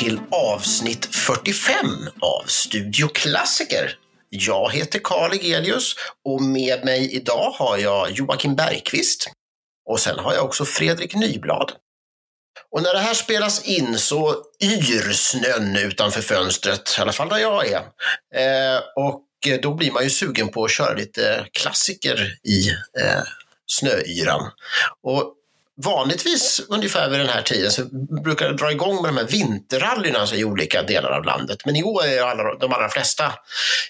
till avsnitt 45 av Studio Klassiker. Jag heter Karl Egelius och med mig idag har jag Joakim Bergqvist och sen har jag också Fredrik Nyblad. Och när det här spelas in så yr snön utanför fönstret, i alla fall där jag är. Eh, och då blir man ju sugen på att köra lite klassiker i eh, snöyran. Och vanligtvis ungefär vid den här tiden så brukar det dra igång med de här vinterrallyna alltså i olika delar av landet. Men i år är alla, de allra flesta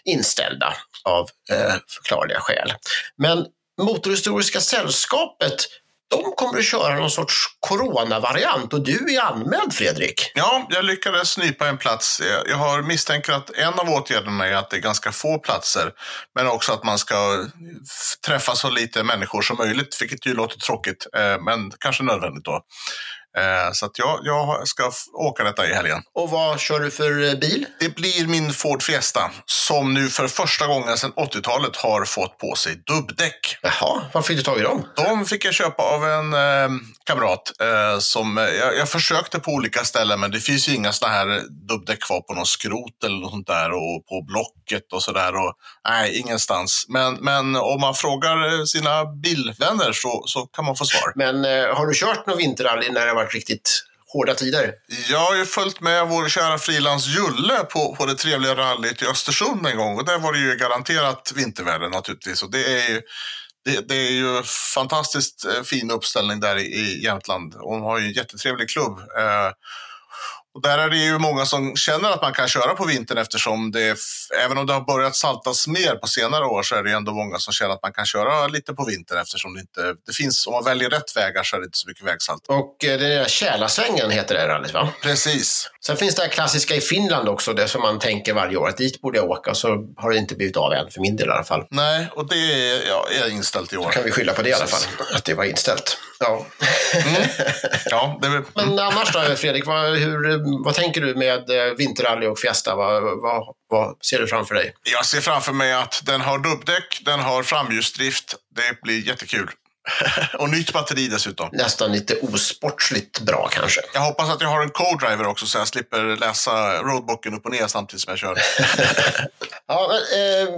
inställda av eh, förklarliga skäl. Men Motorhistoriska sällskapet de kommer att köra någon sorts coronavariant och du är anmäld Fredrik. Ja, jag lyckades snypa en plats. Jag har misstänkt att en av åtgärderna är att det är ganska få platser, men också att man ska träffa så lite människor som möjligt, vilket ju låter tråkigt, eh, men kanske nödvändigt då. Eh, så att jag, jag ska åka detta i helgen. Och vad kör du för eh, bil? Det blir min Ford Fiesta som nu för första gången sedan 80-talet har fått på sig dubbdäck. Jaha, var fick du tag i dem? De fick jag köpa av en eh, kamrat. Eh, som, eh, jag, försökte på olika ställen men det finns ju inga sådana här dubbdäck kvar på någon skrot eller något sånt där och på Blocket och sådär. Nej, ingenstans. Men, men om man frågar sina bilvänner så, så kan man få svar. Men eh, har du kört någon vinterrally när det varit riktigt hårda tider. Jag har ju följt med vår kära frilans Julle på, på det trevliga rallyt i Östersund en gång och där var det ju garanterat vinterväder naturligtvis. Och det är ju, det, det, är ju fantastiskt eh, fin uppställning där i, i Jämtland. Hon har ju en jättetrevlig klubb. Eh, och där är det ju många som känner att man kan köra på vintern eftersom det, även om det har börjat saltas mer på senare år så är det ändå många som känner att man kan köra lite på vintern eftersom det inte det finns, om man väljer rätt vägar så är det inte så mycket vägsalt. Och eh, den där Kälasvängen heter det rallyt va? Precis. Sen finns det här klassiska i Finland också, det som man tänker varje år att dit borde jag åka, så har det inte blivit av än, för min del i alla fall. Nej, och det är, ja, är inställt i år. Då kan vi skylla på det i alla fall, att det var inställt. Ja. Mm. ja det är... Men annars då, Fredrik, vad, hur, vad tänker du med eh, vinterrally och Fiesta? Vad, vad, vad, ser du framför dig? Jag ser framför mig att den har dubbdäck, den har framhjulsdrift. Det blir jättekul. och nytt batteri dessutom. Nästan lite osportsligt bra kanske. Jag hoppas att jag har en co-driver också så jag slipper läsa roadbooken upp och ner samtidigt som jag kör. ja, men, eh,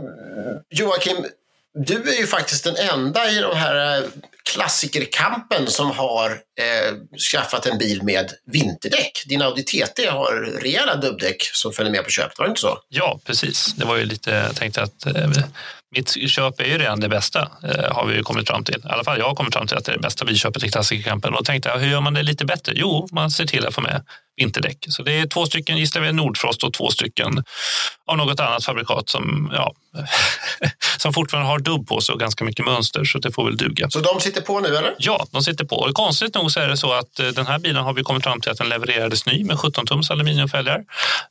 Joakim, du är ju faktiskt den enda i de här eh, klassikerkampen som har eh, skaffat en bil med vinterdäck. Din Audi TT har rejäla dubbdäck som följer med på köpet, var det inte så? Ja, precis. Det var ju lite, jag tänkte att eh, mitt köp är ju redan det bästa, eh, har vi ju kommit fram till. I alla fall jag har kommit fram till att det är det bästa bilköpet i klassikerkampen. Och tänkte jag, hur gör man det lite bättre? Jo, man ser till att få med vinterdäck. Så det är två stycken Gislaved Nordfrost och två stycken av något annat fabrikat som, ja, som fortfarande har dubb på sig och ganska mycket mönster, så det får väl duga. Så de sitter på nu eller? Ja, de sitter på. Och konstigt nog så är det så att eh, den här bilen har vi kommit fram till att den levererades ny med 17 tums aluminiumfälgar.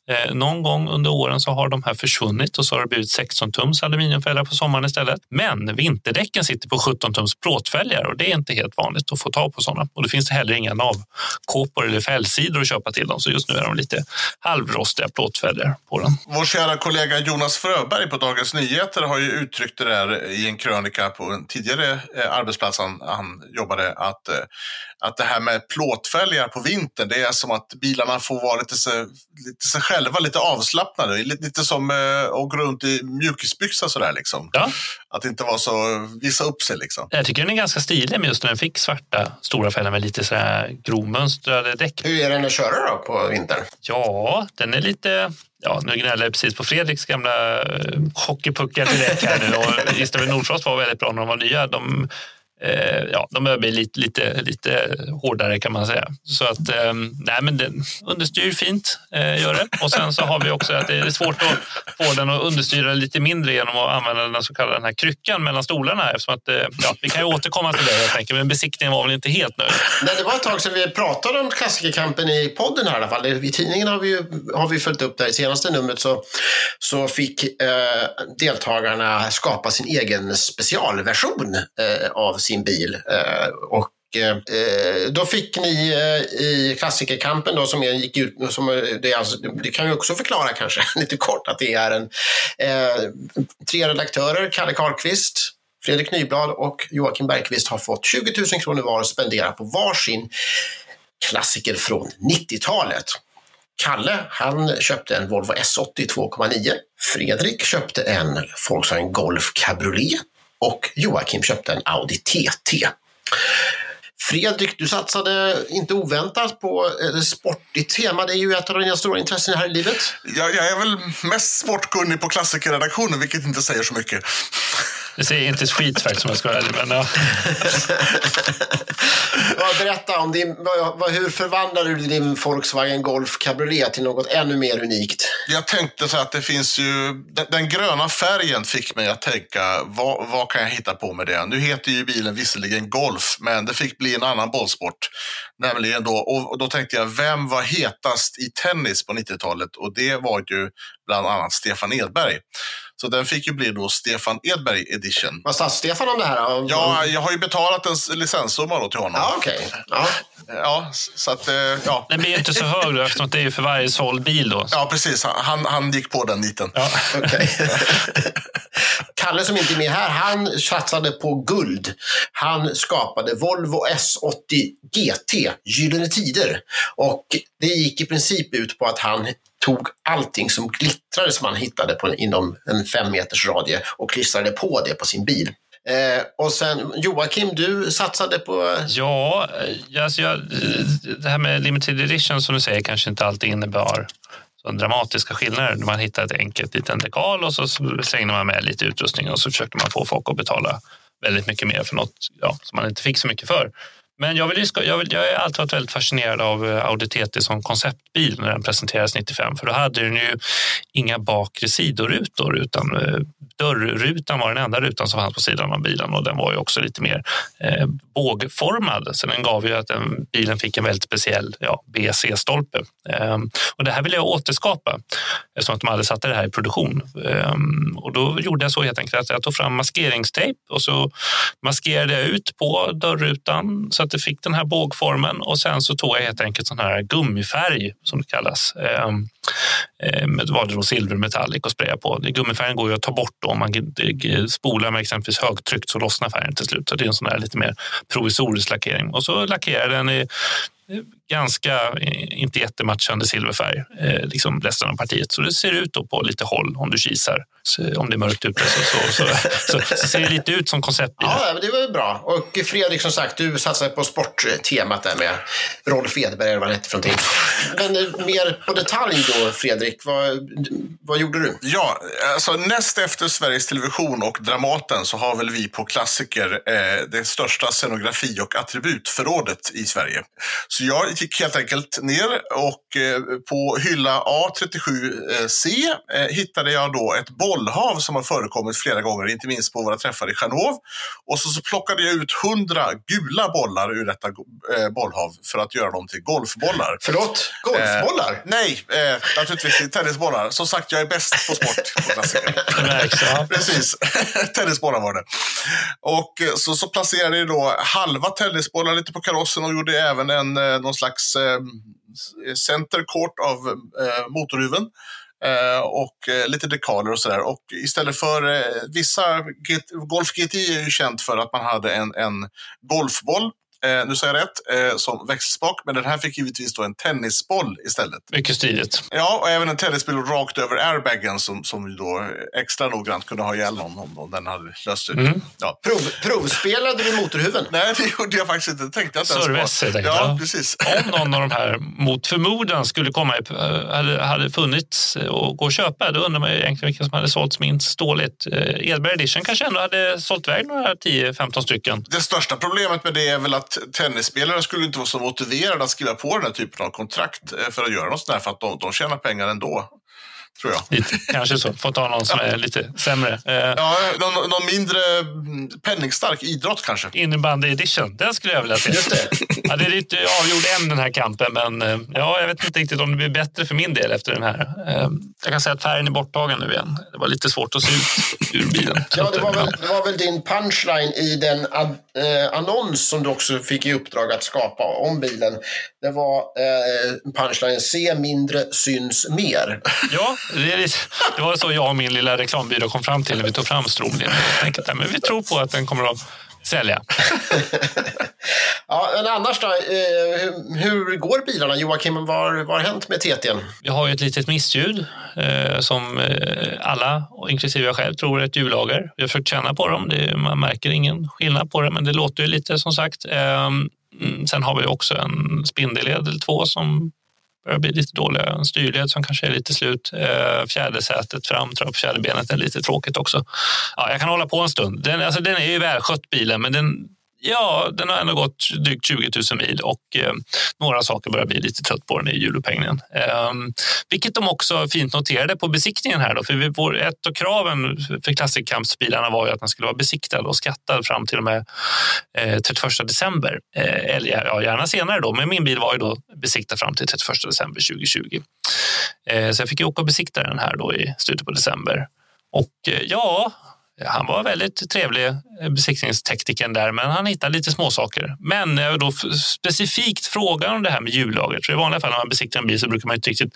Eh, någon gång under åren så har de här försvunnit och så har det blivit 16 tums aluminiumfälgar på sommaren istället. Men vinterdäcken sitter på 17 tums plåtfälgar och det är inte helt vanligt att få tag på sådana. Och det finns heller inga navkåpor eller fällsidor att köpa till dem. Så just nu är de lite halvrostiga plåtfälgar på den. Vår kära kollega Jonas Fröberg på Dagens Nyheter har ju uttryckt det där i en krönika på en tidigare eh, arbetsplats han, han jobbade att, eh, att det här med plåtfälgar på vintern, det är som att bilarna får vara lite, så, lite sig själva, lite avslappnade. Lite, lite som eh, att gå runt i mjukisbyxa sådär liksom. Ja. Att inte vara så, visa upp sig liksom. Jag tycker den är ganska stilig med just när den fick svarta stora fälgar med lite sådär grovmönstrade däck. Hur är den att köra då på vintern? Ja, den är lite ja, nu gnäller jag precis på Fredriks gamla eh, hockeypuckar däck här nu och Gislaved Nordfrost var väldigt bra när de var nya. De Eh, ja, de börjar bli lite, lite, lite hårdare kan man säga. Så att, ehm, nej men den understyr fint, eh, gör det. Och sen så har vi också att det är svårt att få den att understyra lite mindre genom att använda den så kallade den här kryckan mellan stolarna. Eftersom att, eh, ja, vi kan ju återkomma till det jag tänker, men besiktningen var väl inte helt nöjd. Nej, det var ett tag sedan vi pratade om klassikerkampen i podden här i alla fall. I tidningen har vi, har vi följt upp det. I senaste numret så, så fick eh, deltagarna skapa sin egen specialversion eh, av sin sin bil. Eh, och eh, eh, då fick ni eh, i klassikerkampen då som gick ut, som det, alltså, det kan vi också förklara kanske lite kort att det är en eh, tre redaktörer, Kalle Karlqvist, Fredrik Nyblad och Joakim Bergqvist har fått 20 000 kronor var att spendera på varsin klassiker från 90-talet. Kalle, han köpte en Volvo S80 2,9. Fredrik köpte en Volkswagen Golf Cabriolet och Joakim köpte en Audi TT. Fredrik, du satsade inte oväntat på ett sportigt tema. Det är ju ett av dina stora intressen här i livet. Jag, jag är väl mest sportkunnig på klassikerredaktionen, vilket inte säger så mycket. Det säger inte ett skit faktiskt om jag ska vara ärlig. Men, ja. Berätta om din, hur förvandlar du din Volkswagen Golf Cabriolet till något ännu mer unikt? Jag tänkte så att det finns ju, den, den gröna färgen fick mig att tänka, vad, vad, kan jag hitta på med det? Nu heter ju bilen visserligen Golf, men det fick bli en annan bollsport. Nämligen då, och då tänkte jag, vem var hetast i tennis på 90-talet? Och det var ju bland annat Stefan Edberg. Så den fick ju bli då Stefan Edberg edition. Vad sa Stefan om det här? Ja, jag har ju betalat en licenssumma då till honom. Ja, okej. Okay. Ja. ja, så att, eh, ja. Den blir inte så hög då, eftersom det är för varje såld bil då. Ja, precis. Han, han gick på den niten. Ja. Okay. Kalle som inte är med här, han satsade på guld. Han skapade Volvo S80 GT, Gyllene Tider. Och det gick i princip ut på att han tog allting som glittrade som han hittade på, inom en fem meters radie och klistrade på det på sin bil. Eh, och sen Joakim, du satsade på... Ja, eh, alltså jag, eh, det här med limited edition som du säger kanske inte alltid innebar så dramatiska skillnader. Man hittade ett enkelt liten dekal och så slängde man med lite utrustning och så försökte man få folk att betala väldigt mycket mer för något ja, som man inte fick så mycket för. Men jag, vill, jag, vill, jag har alltid varit väldigt fascinerad av eh, Audi TT som konceptbil när den presenterades 95. För då hade den ju inga bakre sidorutor utan eh, dörrrutan var den enda rutan som fanns på sidan av bilen och den var ju också lite mer eh, bågformad. Så den gav ju att den, bilen fick en väldigt speciell ja, BC-stolpe. Eh, och det här vill jag återskapa eftersom att de hade satt det här i produktion. Eh, och då gjorde jag så helt enkelt att jag tog fram maskeringstejp och så maskerade jag ut på dörrrutan så att det fick den här bågformen och sen så tog jag helt enkelt sån här gummifärg som det kallas. Ehm, Eh, med var det då silvermetallic och spraya på. Gummifärgen går ju att ta bort då. om man spolar med exempelvis högtryck så lossnar färgen till slut. Så det är en sån här lite mer provisorisk lackering. Och så lackerar den i ganska, inte jättematchande silverfärg, eh, liksom resten av partiet. Så det ser ut då på lite håll om du kisar. Så, om det är mörkt ute så, så, så, så, så ser det lite ut som konceptbil. Ja, det var bra. Och Fredrik, som sagt, du satsade på sporttemat där med Rolf Edberg, eller vad han hette för någonting. Men eh, mer på detalj då, Fredrik, vad, vad gjorde du? Ja, alltså näst efter Sveriges Television och Dramaten så har väl vi på Klassiker eh, det största scenografi och attributförrådet i Sverige. Så så jag gick helt enkelt ner och eh, på hylla A37C eh, hittade jag då ett bollhav som har förekommit flera gånger, inte minst på våra träffar i Genov. Och så, så plockade jag ut hundra gula bollar ur detta eh, bollhav för att göra dem till golfbollar. Förlåt? Golfbollar? Eh, nej, eh, naturligtvis tennisbollar. Som sagt, jag är bäst på sport på. Precis, tennisbollar var det. Och så, så placerade jag då halva tennisbollar lite på karossen och gjorde även en någon slags ehm, eh, center court av eh, motorhuven. Eh, och eh, lite dekaler och sådär. Och istället för eh, vissa, Golf GTI är ju känt för att man hade en, en golfboll eh, nu säger jag rätt, eh, som växelspak. Men den här fick givetvis då en tennisboll istället. Mycket stiligt. Ja, och även en tennisboll rakt över airbagen som, som då extra noggrant kunde ha ihjäl någon om, om den hade löst ut. Mm. Ja. Prov, provspelade du motorhuven? Nej, det gjorde jag faktiskt inte. Det tänkte jag inte ens på. Ja, precis. Om någon av de här mot förmodan skulle komma, hade, hade funnits och gå och köpa, då undrar man ju egentligen vilka som hade sålts minst dåligt. Eh, Edberg Edition kanske ändå hade sålt iväg några 10-15 stycken. Det största problemet med det är väl att tennisspelare skulle inte vara så motiverade att skriva på den här typen av kontrakt eh, för att göra något sånt där för att de, de tjänar pengar ändå tror jag. Lite, kanske så. Får ta någon som är lite sämre. Eh, ja, någon, någon mindre penningstark idrott kanske. Innebandy edition, den skulle jag vilja se. Just det. Ja, det är lite avgjord än den här kampen, men eh, ja, jag vet inte riktigt om det blir bättre för min del efter den här. Jag kan säga att färgen är borttagen nu igen. Det var lite svårt att se ut ur bilen. Ja, det var, väl, det var väl din punchline i den ad, eh, annons som du också fick i uppdrag att skapa om bilen. Det var eh, punchline se mindre syns mer. Ja, det, är, det var så jag och min lilla reklambyrå kom fram till när vi tog fram Stromlin. Men vi tror på att den kommer att sälja. ja, men annars då? Eh, hur går bilarna? Joakim, vad, vad har hänt med TT'n? Vi har ju ett litet missljud eh, som eh, alla, inklusive jag själv, tror är ett hjullager. Vi har försökt känna på dem. Det, man märker ingen skillnad på det, men det låter ju lite som sagt. Eh, sen har vi också en spindelled eller två som börjar bli lite dåliga. En styrled som kanske är lite slut. Eh, Fjädersätet fram, tror jag, på fjäderbenet är lite tråkigt också. Ja, jag kan hålla på en stund. Den, alltså, den är ju välskött bilen, men den, Ja, den har ändå gått drygt 20 000 mil och eh, några saker börjar bli lite trött på den i hjulupphängningen. Eh, vilket de också fint noterade på besiktningen här. Då, för vi, vår, ett av kraven för Classic Camps-bilarna var ju att den skulle vara besiktad och skattad fram till och med eh, 31 december. Eh, eller ja, gärna senare då, men min bil var ju då besiktad fram till 31 december 2020. Eh, så jag fick ju åka och besikta den här då i slutet på december. Och eh, ja, han var väldigt trevlig, eh, besiktningsteknikern där, men han hittade lite småsaker. Men jag då specifikt frågar om det här med hjullagret. För i vanliga fall när man besiktar en bil så brukar man inte riktigt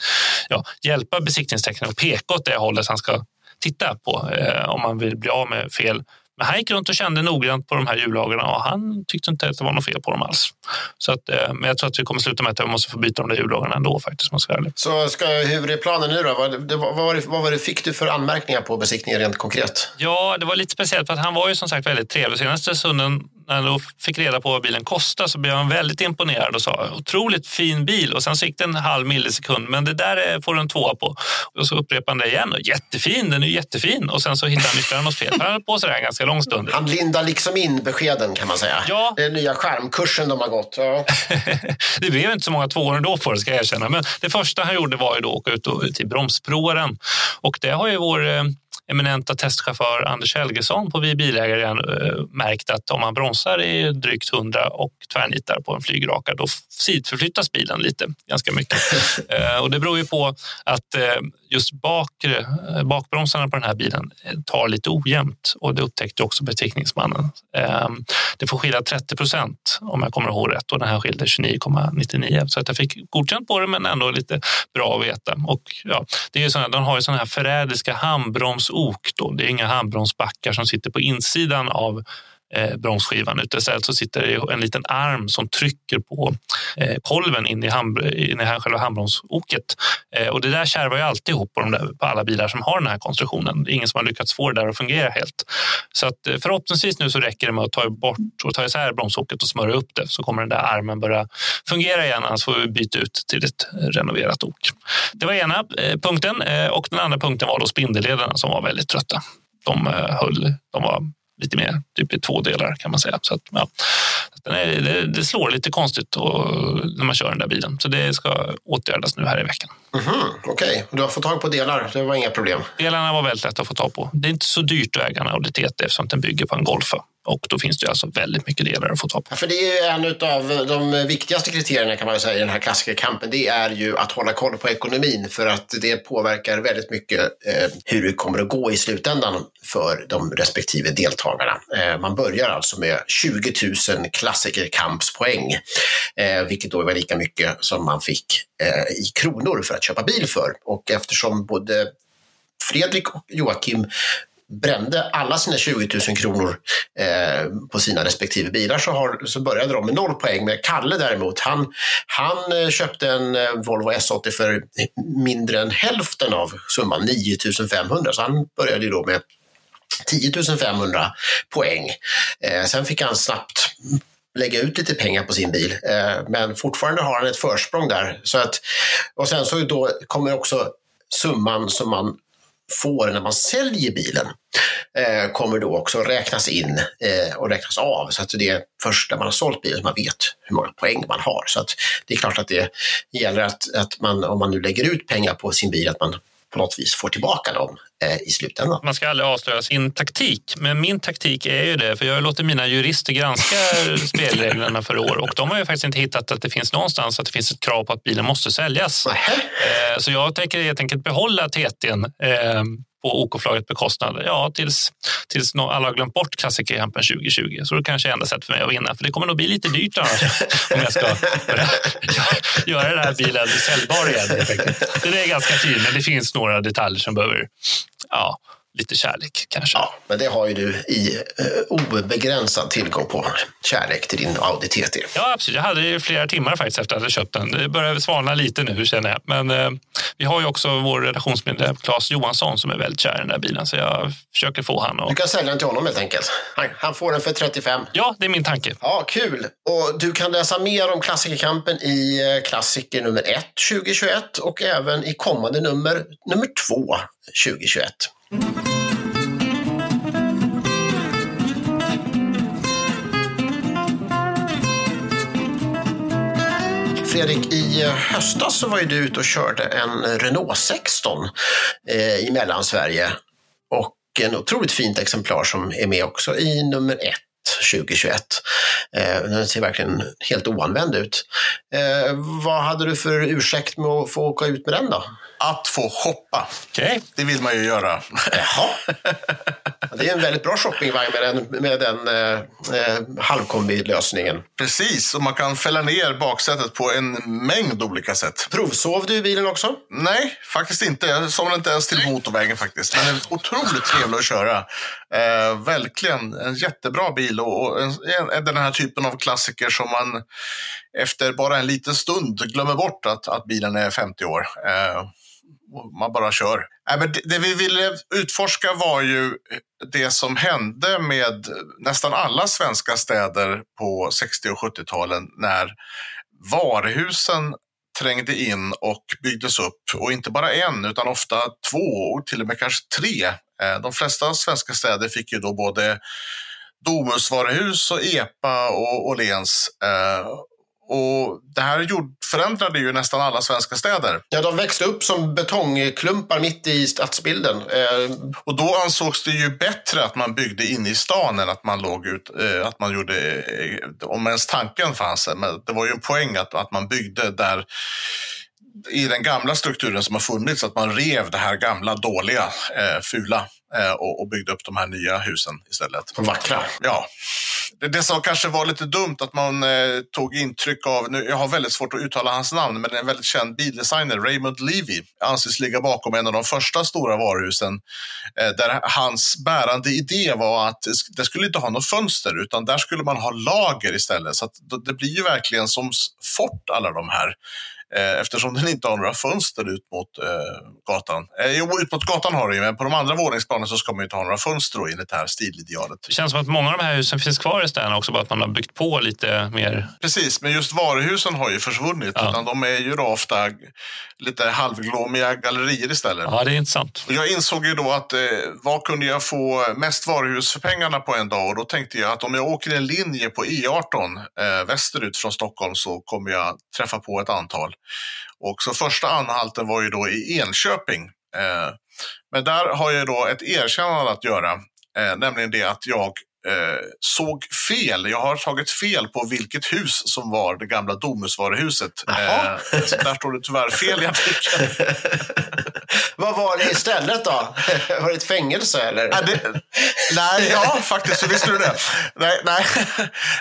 ja, hjälpa besiktningsteknikern och peka åt det hållet han ska titta på eh, om man vill bli av med fel men han gick runt och kände noggrant på de här hjullagren och han tyckte inte att det var något fel på dem alls. Så att, eh, men jag tror att vi kommer sluta med att vi måste få byta de där hjullagren ändå faktiskt. Man ska så ska, hur är planen nu då? Vad, det, vad, vad var det, fick du för anmärkningar på besiktningen rent konkret? Ja, det var lite speciellt för att han var ju som sagt väldigt trevlig. Senaste stunden när han då fick reda på vad bilen kostade så blev han väldigt imponerad och sa otroligt fin bil och sen gick det en halv millisekund men det där får du en tvåa på. Och så upprepade han det igen och jättefin, den är jättefin och sen så hittade han ytterligare något fel. Han höll på sådär en ganska lång stund. Han lindar liksom in beskeden kan man säga. Ja. Det är nya skärmkursen de har gått. Ja. det blev inte så många tvåor ändå på det ska jag erkänna. Men det första han gjorde var ju då att åka ut till bromsprovaren och det har ju vår eh, eminenta testchaufför Anders Helgesson på Vi bilägare äh, märkt att om man bromsar i drygt 100 och tvärnitar på en flygraka då sidförflyttas bilen lite, ganska mycket. äh, och det beror ju på att äh, just bakre, eh, bakbromsarna på den här bilen eh, tar lite ojämnt och det upptäckte också besiktningsmannen. Ehm, det får skilja 30 procent om jag kommer ihåg rätt och den här skilde 29,99 så att jag fick godkänt på det men ändå lite bra att veta. Och ja, det är ju såna, de har ju sådana här förrädiska handbromsok. Då. Det är inga handbromsbackar som sitter på insidan av eh, bromsskivan utan istället så alltså sitter det en liten arm som trycker på eh, kolven in i, hand, in i själva handbromsoket. Eh, och det där kärvar ju alltid ihop på, de där, på alla bilar som har den här konstruktionen. Det är ingen som har lyckats få det där att fungera helt. Så att, eh, förhoppningsvis nu så räcker det med att ta bort och ta isär bromsoket och smörja upp det så kommer den där armen börja fungera igen. Annars får vi byta ut till ett renoverat ok. Det var ena eh, punkten eh, och den andra punkten var då spindellederna som var väldigt trötta. De höll, de var lite mer, typ i två delar kan man säga. Så att, ja, är, det, det, slår lite konstigt och, när man kör den där bilen. Så det ska åtgärdas nu här i veckan. Mm -hmm, Okej, okay. du har fått tag på delar. Det var inga problem. Delarna var väldigt lätta att få tag på. Det är inte så dyrt att äga en Audi TT eftersom den bygger på en Golfa. Och då finns det alltså väldigt mycket delar att få tag på. Ja, för det är en av de viktigaste kriterierna kan man säga i den här klassikerkampen. Det är ju att hålla koll på ekonomin för att det påverkar väldigt mycket eh, hur det kommer att gå i slutändan för de respektive deltagarna. Eh, man börjar alltså med 20 000 klassikerkampspoäng, eh, vilket då var lika mycket som man fick eh, i kronor för att köpa bil för. Och eftersom både Fredrik och Joakim brände alla sina 20 000 kronor eh, på sina respektive bilar så, har, så började de med noll poäng. Men Kalle däremot, han, han eh, köpte en eh, Volvo S80 för mindre än hälften av summan, 9 500. Så han började då med 10 500 poäng. Eh, sen fick han snabbt lägga ut lite pengar på sin bil. Eh, men fortfarande har han ett försprång där. Så att, och sen så då kommer också summan som man får när man säljer bilen eh, kommer då också räknas in eh, och räknas av. Så att det är först när man har sålt bilen som man vet hur många poäng man har. Så att det är klart att det gäller att, att man, om man nu lägger ut pengar på sin bil, att man på något vis får tillbaka dem eh, i slutändan. Man ska aldrig avslöja sin taktik, men min taktik är ju det, för jag låter mina jurister granska spelreglerna för år och de har ju faktiskt inte hittat att det finns någonstans att det finns ett krav på att bilen måste säljas. Eh, så jag tänker helt enkelt behålla TTn på OK-flagget bekostnad. Ja, tills, tills alla har glömt bort klassikerkampen 2020. Så det kanske är enda sättet för mig att vinna. För det kommer nog bli lite dyrt annars om jag ska göra den här bilen säljbar igen. Den är ganska fin, men det finns några detaljer som behöver ja, lite kärlek kanske. Ja, men det har ju du i eh, obegränsad tillgång på. Kärlek till din Audi TT. Ja, absolut. Jag hade ju flera timmar faktiskt efter att jag köpt den. Det börjar svalna lite nu känner jag. Men eh, vi har ju också vår redaktionsmedlem Claes Johansson som är väldigt kär i den där bilen. Så jag försöker få han att... Du kan sälja den till honom helt enkelt. Han, han får den för 35. Ja, det är min tanke. Ja, kul! Och du kan läsa mer om Klassikerkampen i eh, Klassiker nummer 1 2021 och även i kommande nummer, nummer 2 2021. Fredrik, i höstas så var ju du ute och körde en Renault 16 eh, i Mellansverige. Och en otroligt fint exemplar som är med också i nummer 1 2021. Eh, den ser verkligen helt oanvänd ut. Eh, vad hade du för ursäkt med att få åka ut med den då? Att få shoppa, Okej. det vill man ju göra. Jaha. Det är en väldigt bra shoppingvagn med den, med den eh, eh, halvkombi-lösningen. Precis, och man kan fälla ner baksätet på en mängd olika sätt. Provsov du i bilen också? Nej, faktiskt inte. Jag somnade inte ens till motorvägen faktiskt. Men den är otroligt trevlig att köra. Eh, verkligen en jättebra bil och, och en, en, den här typen av klassiker som man efter bara en liten stund glömmer bort att, att bilen är 50 år. Eh, man bara kör. Äh, men det, det vi ville utforska var ju det som hände med nästan alla svenska städer på 60 och 70-talen när varuhusen trängde in och byggdes upp. Och inte bara en, utan ofta två och till och med kanske tre. Eh, de flesta svenska städer fick ju då både Domus varuhus och EPA och Åhléns. Eh, Och det här gjorde, förändrade ju nästan alla svenska städer. Ja, de växte upp som betongklumpar mitt i stadsbilden. Eh, Och då ansågs det ju bättre att man byggde inne i stan än att man låg ut, eh, att man gjorde, om ens tanken fanns. Men det var ju en poäng att, att man byggde där i den gamla strukturen som har funnits, att man rev det här gamla, dåliga, eh, fula och, och byggde upp de här nya husen istället. vackra. Ja, det, det som kanske var lite dumt att man eh, tog intryck av, nu, jag har väldigt svårt att uttala hans namn, men en väldigt känd bildesigner, Raymond Levy, anses ligga bakom en av de första stora varuhusen, eh, där hans bärande idé var att det sk- det skulle inte ha något fönster, utan där skulle man ha lager istället. Så det- blir ju verkligen som fort alla de här. Eh, eftersom den inte har några fönster ut mot eh, gatan. Eh, jo, ut mot gatan har den ju, men på de andra våningsplanen så ska man ju inte ha några fönster då, enligt det här stilidealet. Det känns som att många av de här husen finns kvar i städerna också, bara att man har byggt på lite mer. Precis, men just varuhusen har ju försvunnit. Ja. Utan de är ju då ofta lite halvglåmiga gallerier istället. Ja, det är intressant. Och jag insåg ju då att eh, vad kunde jag få mest varuhus för pengarna på en dag? Och då tänkte jag att om jag åker en linje på E18 eh, västerut från Stockholm så kommer jag träffa på ett antal. Och så första anhalten var ju då i Enköping. Eh, men där har jag då ett erkännande att göra, eh, nämligen det att jag eh, såg fel. Jag har tagit fel på vilket hus som var det gamla Domusvaruhuset. Eh, där står det tyvärr fel i artikeln. Vad var det istället då? Var det ett fängelse eller? Nej, det, nej, ja, faktiskt så visste du det. Nej, nej.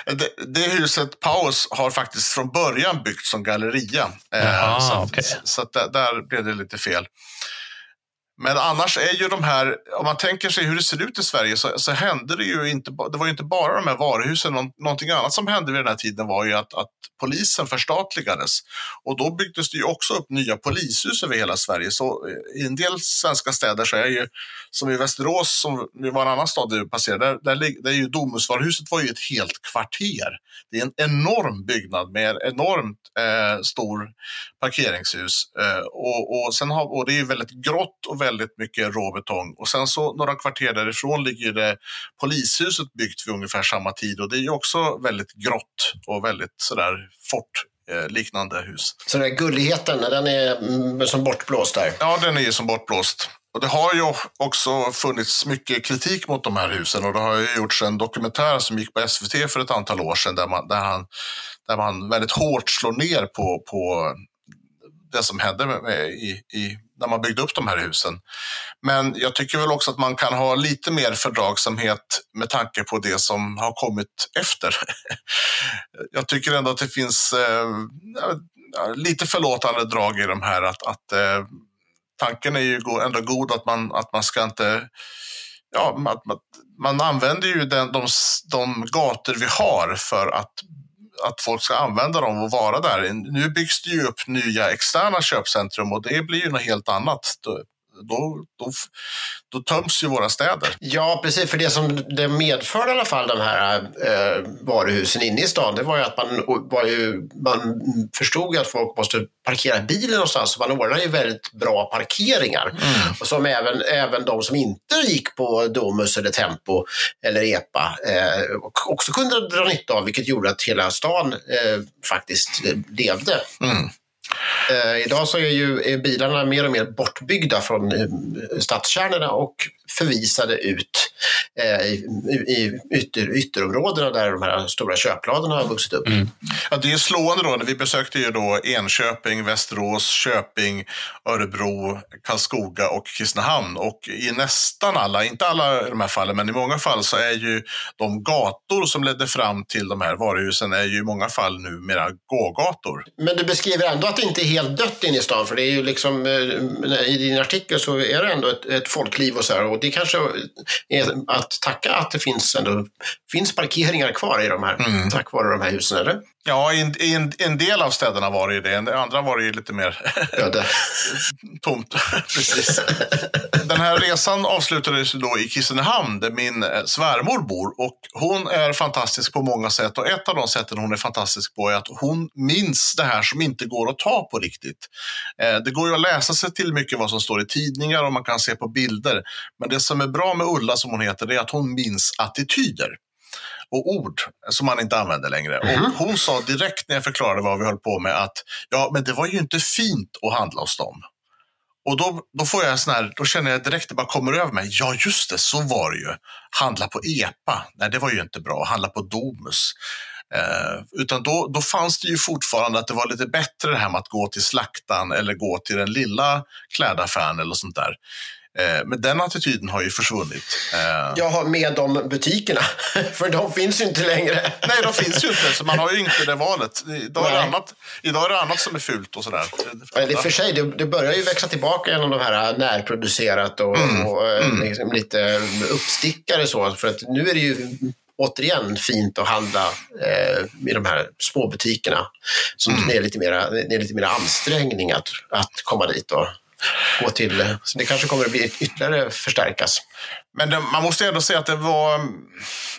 Det, det huset Paus har faktiskt från början byggts som galleria. Eh, Jaha, så okej. så där, där blev det lite fel. Men annars är ju de här, om man tänker sig hur det ser ut i Sverige så, så hände det ju inte, det var ju inte bara de här varuhusen. Någon, någonting annat som hände vid den här tiden var ju att, att polisen förstatligades. Och då byggdes det ju också upp nya polishus över hela Sverige. Så eh, i en del svenska städer så är ju, som i Västerås, som var en annan stad du passerade, där, där, där är ju Domusvaruhuset var ju ett helt kvarter. Det är en enorm byggnad med en enormt eh, stor parkeringshus. Eh, och, och, sen har, och det är ju väldigt grått och väldigt mycket rå betong. Och sen så några kvarter därifrån ligger det polishuset byggt vid ungefär samma tid och det är ju också väldigt grått och väldigt sådär fort eh, liknande hus. Så den här gulligheten, den är mm, som bortblåst där. Ja, den är som bortblåst. Och det har ju också funnits mycket kritik mot de här husen och det har ju gjorts en dokumentär som gick på SVT för ett antal år sedan där man, där han, där man väldigt hårt slår ner på, på det som hände med, med, i, i, när man byggde upp de här husen. Men jag tycker väl också att man kan ha lite mer fördragsamhet med tanke på det som har kommit efter. jag tycker ändå att det finns eh, lite förlåtande drag i de här att, att eh, tanken är ju ändå god att man, att man ska inte... Ja, att man, man använder ju den, de, de gator vi har för att att folk ska använda dem och vara där. Nu byggs det ju upp nya externa köpcentrum och det blir ju något helt annat då, då, då töms ju våra städer. Ja, precis. För det som det medförde i alla fall, de här eh, varuhusen inne i stan, det var ju att man, var ju, man förstod att folk måste parkera bilen någonstans. Så man ordnade ju väldigt bra parkeringar. Mm. Och som även, även de som inte gick på Domus eller Tempo eller EPA eh, också kunde dra nytta av, vilket gjorde att hela stan eh, faktiskt levde. Mm. Eh, idag så är ju är bilarna mer och mer bortbyggda från eh, stadskärnorna och förvisade ut eh, i, i ytter, ytterområdena där de här stora köpladorna har vuxit upp. Mm. Ja, det är slående då, när vi besökte ju då Enköping, Västerås, Köping, Örebro, Karlskoga och Kristinehamn och i nästan alla, inte alla de här fallen, men i många fall så är ju de gator som ledde fram till de här varuhusen är ju i många fall numera gågator. Men du beskriver ändå att det inte är helt dött inne i stan, för det är ju liksom eh, i din artikel så är det ändå ett, ett folkliv och så här, och det kanske är att tacka att det finns, ändå, finns parkeringar kvar i de här, mm. tack vare de här husen, eller? Ja, i en, i en, en, del av städerna var det ju det. I andra var det ju lite mer tomt. Precis. Den här resan avslutades då i Kristinehamn där min eh, svärmor bor. Och hon är fantastisk på många sätt. Och ett av de sätten hon är fantastisk på är att hon minns det här som inte går att ta på riktigt. Eh, det går ju att läsa sig till mycket vad som står i tidningar och man kan se på bilder. Men det som är bra med Ulla, som hon heter, det är att hon minns attityder och ord som man inte använder längre. Mm. Och mhm. hon sa direkt när jag förklarade vad vi höll på med att ja, men det var ju inte fint att handla hos dem. Och då, då får jag sån här, då känner jag direkt det bara kommer över mig. Ja, just det, så var det ju. Handla på EPA, nej det var ju inte bra. Handla på Domus. Eh, utan då, då fanns det ju fortfarande att det var lite bättre det här med att gå till slaktan eller gå till den lilla klädaffären eller sånt där. Eh, men den attityden har ju försvunnit. Eh, Jag med de butikerna, för de finns ju inte längre. Nej, de finns ju inte, så man har ju inte det valet. Idag är det annat, idag är det annat som är fult och sådär. Men det, för sig, det, det börjar ju växa tillbaka genom de här närproducerat och, mm. och eh, mm. liksom lite uppstickare så. För att nu är det ju återigen fint att handla eh, i de här småbutikerna. Som mm. det, är lite mera, det är lite mer ansträngning att, att komma dit och gå till. Så det kanske kommer att bli ytterligare förstärkas. Men det, man måste ändå säga att det var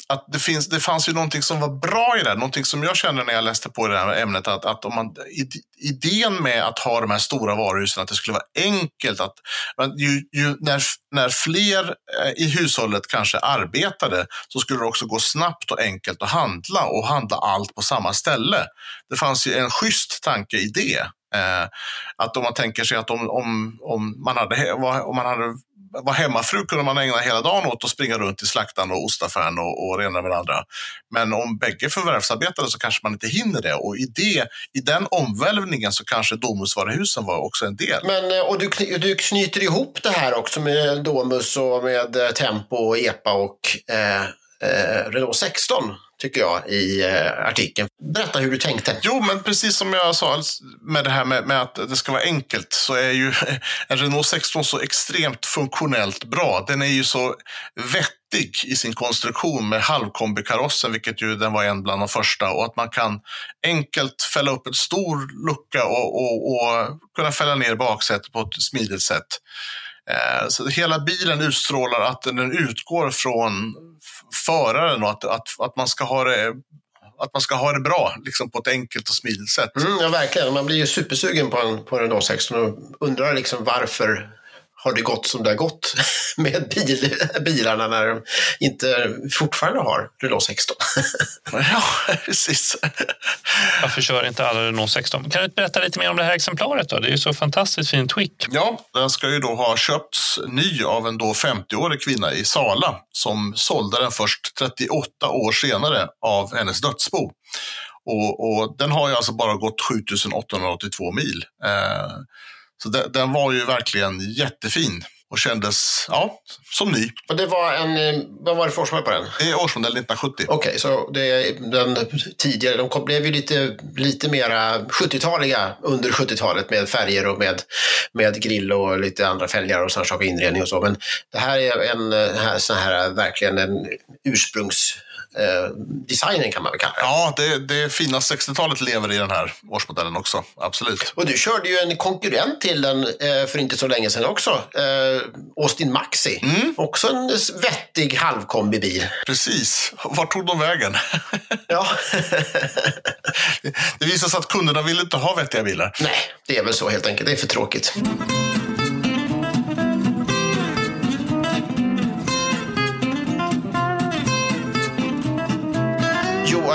att det, finns, det fanns ju någonting som var bra i det. Någonting som jag kände när jag läste på det här ämnet. Att, att om man, idén med att ha de här stora varuhusen, att det skulle vara enkelt. att ju, ju, när, när fler eh, i hushållet kanske arbetade så skulle det också gå snabbt och enkelt att handla och handla allt på samma ställe. Det fanns ju en schysst tanke i det. Eh, att om man tänker sig att om, om, om man hade, om man hade var hemmafru kunde man ägna hela dagen åt att springa runt i slaktaren och ostaffären och, och rena med andra. Men om bägge förvärvsarbetade så kanske man inte hinner det. Och i, det, i den omvälvningen så kanske Domusvaruhusen var också en del. Men, eh, och du, du knyter ihop det här också med Domus och med eh, Tempo, och EPA och eh, eh, Renault 16 tycker jag, i eh, artikeln. Berätta hur du tänkte. Jo, men precis som jag sa alltså, med det här med, med, att det ska vara enkelt så är ju en Renault 16 så extremt funktionellt bra. Den är ju så vettig i sin konstruktion med halvkombikarossen, vilket ju den var en bland de första, och att man kan enkelt fälla upp en stor lucka och, och, och kunna fälla ner baksätet på ett smidigt sätt. Eh, så hela bilen utstrålar att den utgår från föraren och att, att, att man ska ha det att man ska ha det bra liksom på ett enkelt och smidigt sätt. Mm, ja, verkligen. Man blir ju supersugen på en, på en Renault 16 och undrar liksom varför har det gått som det har gått med bil, bilarna när de inte fortfarande har Renault 16. ja, precis. Varför kör inte alla Renault 16? Kan du berätta lite mer om det här exemplaret? Då? Det är ju så fantastiskt fint skick. Ja, den ska ju då ha köpts ny av en då 50-årig kvinna i Sala som sålde den först 38 år senare av hennes dödsbo. Och, och den har ju alltså bara gått 7882 mil. Eh, så den, den var ju verkligen jättefin. och kändes ja, som ny. Och det var en, eh, vad var det för årsmodell på den? Det är årsmodell 1970. Okej, så det är den tidigare, de kom, blev ju lite, lite mera 70-taliga under 70-talet med färger och med, med grill och lite andra fälgar och sådana saker, inredning och så. Men det här är en eh, här, sån här, verkligen en ursprungs eh, designen kan man väl kalla det. Ja, det, det fina 60-talet lever i den här årsmodellen också. Absolut. Och du körde ju en konkurrent till den eh, för inte så länge sedan också. Eh, Austin Maxi. Mm. Också en vettig halvkombibil. Precis. Vart tog de vägen? Ja. det visade sig att kunderna ville inte ha vettiga bilar. Nej, det är väl så helt enkelt. Det är för tråkigt.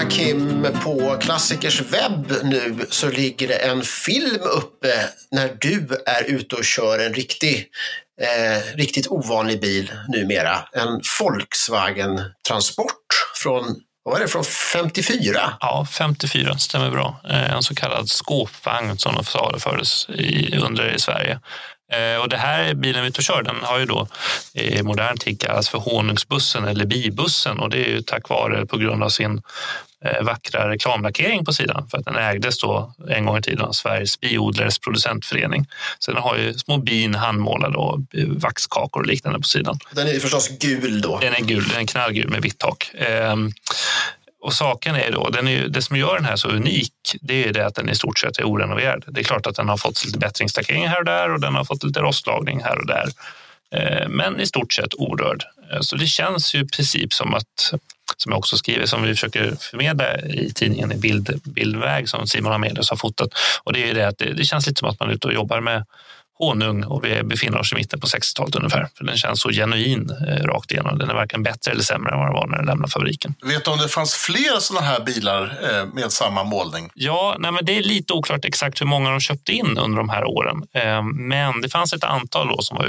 Joakim, på Klassikers webb nu så ligger det en film uppe när du är ute och kör en riktig, eh, riktigt ovanlig bil numera. En Volkswagen Transport från, vad var det, från 54? Ja, 54 stämmer bra. Eh, en så kallad skåpvagn som de salufördes i, under i Sverige. Eh, och det här bilen vi ute och kör, den har ju då i modern tid kallats för honungsbussen eller bibussen och det är ju tack vare, på grund av sin vackra reklamlackering på sidan för att den ägdes då en gång i tiden av Sveriges biodlares producentförening. Så den har ju små bin handmålade och eh, vaxkakor och liknande på sidan. Den är förstås gul då. Den är gul, den är knallgul med vitt tak. Ehm, och saken är då, den är ju, det som gör den här så unik, det är ju det att den i stort sett är orenoverad. Det är klart att den har fått lite bättringslackering här och där och den har fått lite rostlagning här och där. Eh, Men i stort sett orörd. Eh, Så det känns ju i princip som att, som jag också skriver, som vi försöker förmedla i tidningen i bild, bildväg som Simon Hamelius har fotat. Och det är ju det att det, det känns lite som att man är ute och jobbar med honung och vi befinner oss i mitten på 60-talet ungefär. För den känns så genuin eh, rakt igenom. Den är varken bättre eller sämre än vad den var när den lämnade fabriken. Vet du om det fanns fler sådana här bilar eh, med samma målning? Ja, nej, men det är lite oklart exakt hur många de köpte in under de här åren. Eh, Men det fanns ett antal då som var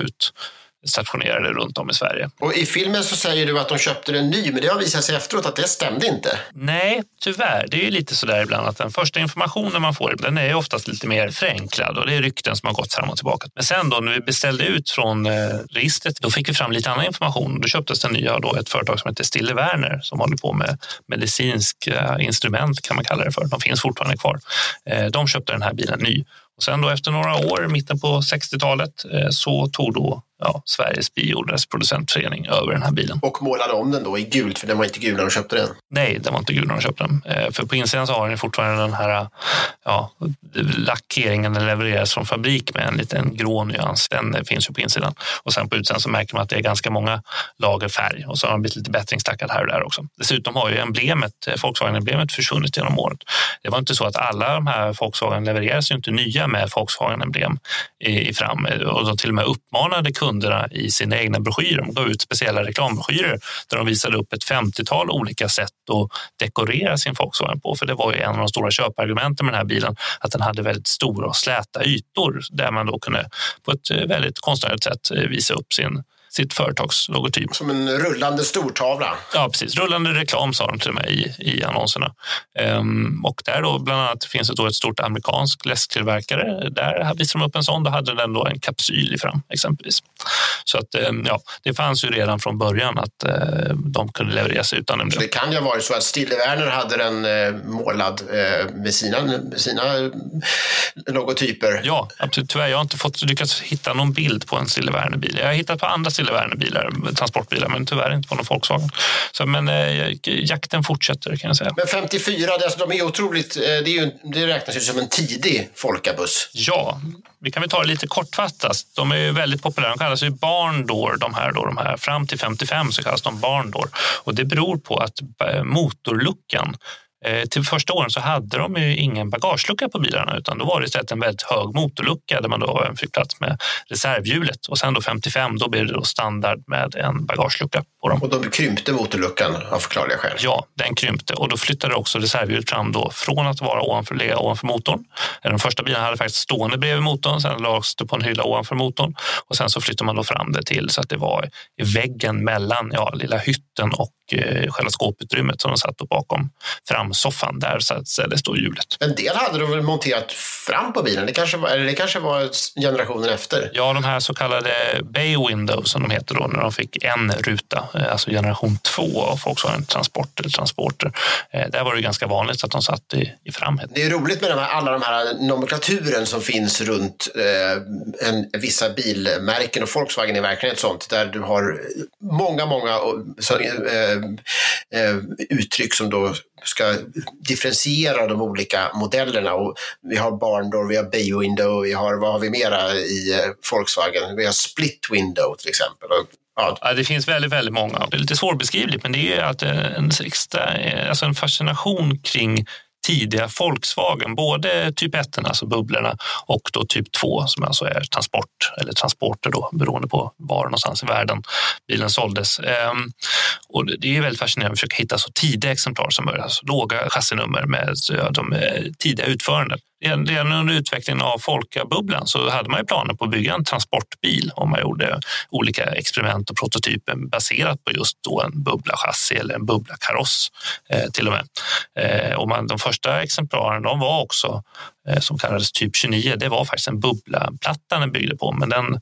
utstationerade runt om i Sverige. Och i filmen så säger du att de köpte den ny, men det har visat sig efteråt att det stämde inte. Nej, tyvärr. Det är ju lite sådär ibland att den första informationen man får den är oftast lite mer förenklad och det är rykten som har gått fram och tillbaka. Men sen då när vi beställde ut från eh, registret, då fick vi fram lite annan information. Då köptes den nya då ett företag som heter Stille Werner som håller på med medicinska instrument kan man kalla det för. De finns fortfarande kvar. Eh, De köpte den här bilen ny. Och sen då efter några år, mitten på 60-talet, eh, så tog då ja, Sveriges biodlares producentförening över den här bilen. Och målade om den då i gult, för den var inte gul när de köpte den. Nej, den var inte gul när de köpte den. Eh, För på insidan så har den fortfarande den här ja, lackeringen. Den levereras från fabrik med en liten grå nyans. Den eh, finns ju på insidan. Och sen på utsidan så märker man att det är ganska många lager färg och så har den blivit lite bättringstackad här och där också. Dessutom har ju emblemet, eh, Volkswagen-emblemet försvunnit genom året. Det var inte så att alla de här Volkswagen levereras ju inte nya med Volkswagen-emblem i, i fram och de till och med uppmanade kunderna i sina egna broschyrer. De gav ut speciella reklambroschyrer där de visade upp ett 50-tal olika sätt att dekorera sin Volkswagen på. För det var ju en av de stora köpargumenten med den här bilen, att den hade väldigt stora och släta ytor där man då kunde på ett eh, väldigt konstnärligt sätt eh, visa upp sin sitt företags logotyp. Som en rullande stortavla. Ja, precis. Rullande reklam sa de till med i, i annonserna. Ehm, och där då bland annat finns det då ett stort amerikansk läsktillverkare. Där visade de upp en sån. Då hade den då en kapsyl i fram exempelvis. Så att ehm, ja, det fanns ju redan från början att eh, de kunde levereras utan Så emblem. det kan ju ha varit så att Stille Werner hade den eh, målad eh, med sina, med sina logotyper. Ja, absolut. Tyvärr, jag har inte fått lyckats hitta någon bild på en Stille Werner-bil. Jag har hittat på andra Stille Werner-bilar, transportbilar, men tyvärr inte på någon Volkswagen. Så, men eh, jakten fortsätter kan jag säga. Men 54, det, alltså, de är otroligt, eh, det, är ju, det räknas ju som en tidig folkabuss. Ja, vi kan väl ta det lite kortfattat. De är ju väldigt populära. De kallas ju barndoor, de här, då, de här. Fram till 55 så kallas de barndoor. Och det beror på att eh, motorluckan till första åren så hade de ju ingen bagagelucka på bilarna utan då var det istället en väldigt hög motorlucka där man då fick plats med reservhjulet. Och sen då 55 då blev det då standard med en bagagelucka på dem. Och de krympte motorluckan av förklarliga skäl. Ja, den krympte och då flyttade också reservhjulet fram då från att vara ovanför, ligga ovanför motorn. Den första bilen hade faktiskt stående bredvid motorn, sen lades det på en hylla ovanför motorn och sen så flyttade man då fram det till så att det var i väggen mellan ja, lilla hytten och eh, själva skåputrymmet som de satt då bakom fram framsoffan. Där ställdes då hjulet. En del hade de väl monterat fram på bilen? Det kanske var, eller det kanske var generationen efter? Ja, de här så kallade Bay Windows som de heter då, när de fick en ruta, eh, alltså generation två av Volkswagen Transport eller Transporter. Eh, där var det ganska vanligt att de satt i, i framhet. Det är roligt med de här, alla de här nomenklaturen som finns runt eh, en, vissa bilmärken och Volkswagen är verkligen ett sånt där du har många, många så, eh, eh, uttryck som då ska differentiera de olika modellerna. Och vi har barndoor, vi har bay window, vi har, vad har vi mera i eh, Volkswagen? Vi har split window till exempel. Ja. det finns väldigt, väldigt många. Det är lite svårbeskrivligt, men det är att eh, en, eh, alltså en fascination kring tidiga Volkswagen, både typ 1, alltså bubblorna, och då typ 2 som alltså är transport eller transporter då, beroende på var någonstans i världen bilen såldes. Ehm, och det är väldigt fascinerande att försöka hitta så tidiga exemplar som möjligt, alltså låga chassinummer med de eh, tidiga utförandet. Redan under utvecklingen av folkabubblan så hade man ju planer på att bygga en transportbil om man gjorde olika experiment och prototyper baserat på just då en bubbla-chassi eller en bubbla-kaross eh, till och med. Eh, och man, de första exemplaren de var också Eh, som kallades typ 29. Det var faktiskt en bubblaplatta den byggde på, men den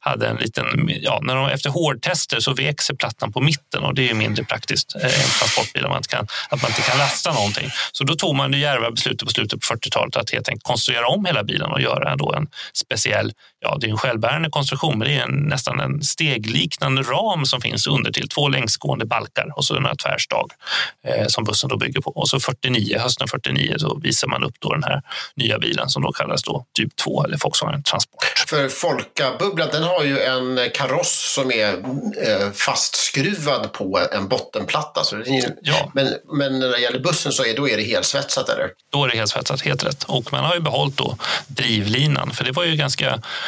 hade en liten... Ja, när de, efter hårdtester så vek sig plattan på mitten och det är mindre praktiskt eh, en transportbil, att man, inte kan, att man inte kan lasta någonting. Så då tog man det djärva beslutet på slutet på 40-talet att helt enkelt konstruera om hela bilen och göra då en speciell, ja det är en självbärande konstruktion, men det är en, nästan en stegliknande ram som finns under till två längsgående balkar och så några tvärstag eh, som bussen då bygger på. Och så 49, hösten 49 så visar man upp då den här nya bilen som då kallas då typ 2 eller Volkswagen Transport. För Folka-bubblan den har ju en kaross som är eh, fastskruvad på en bottenplatta. Så är, ja. men, men när det gäller bussen så är, då är det helsvetsat eller? Då är det helsvetsat, helt rätt. Och man har ju behållit då drivlinan för det var ju ganska,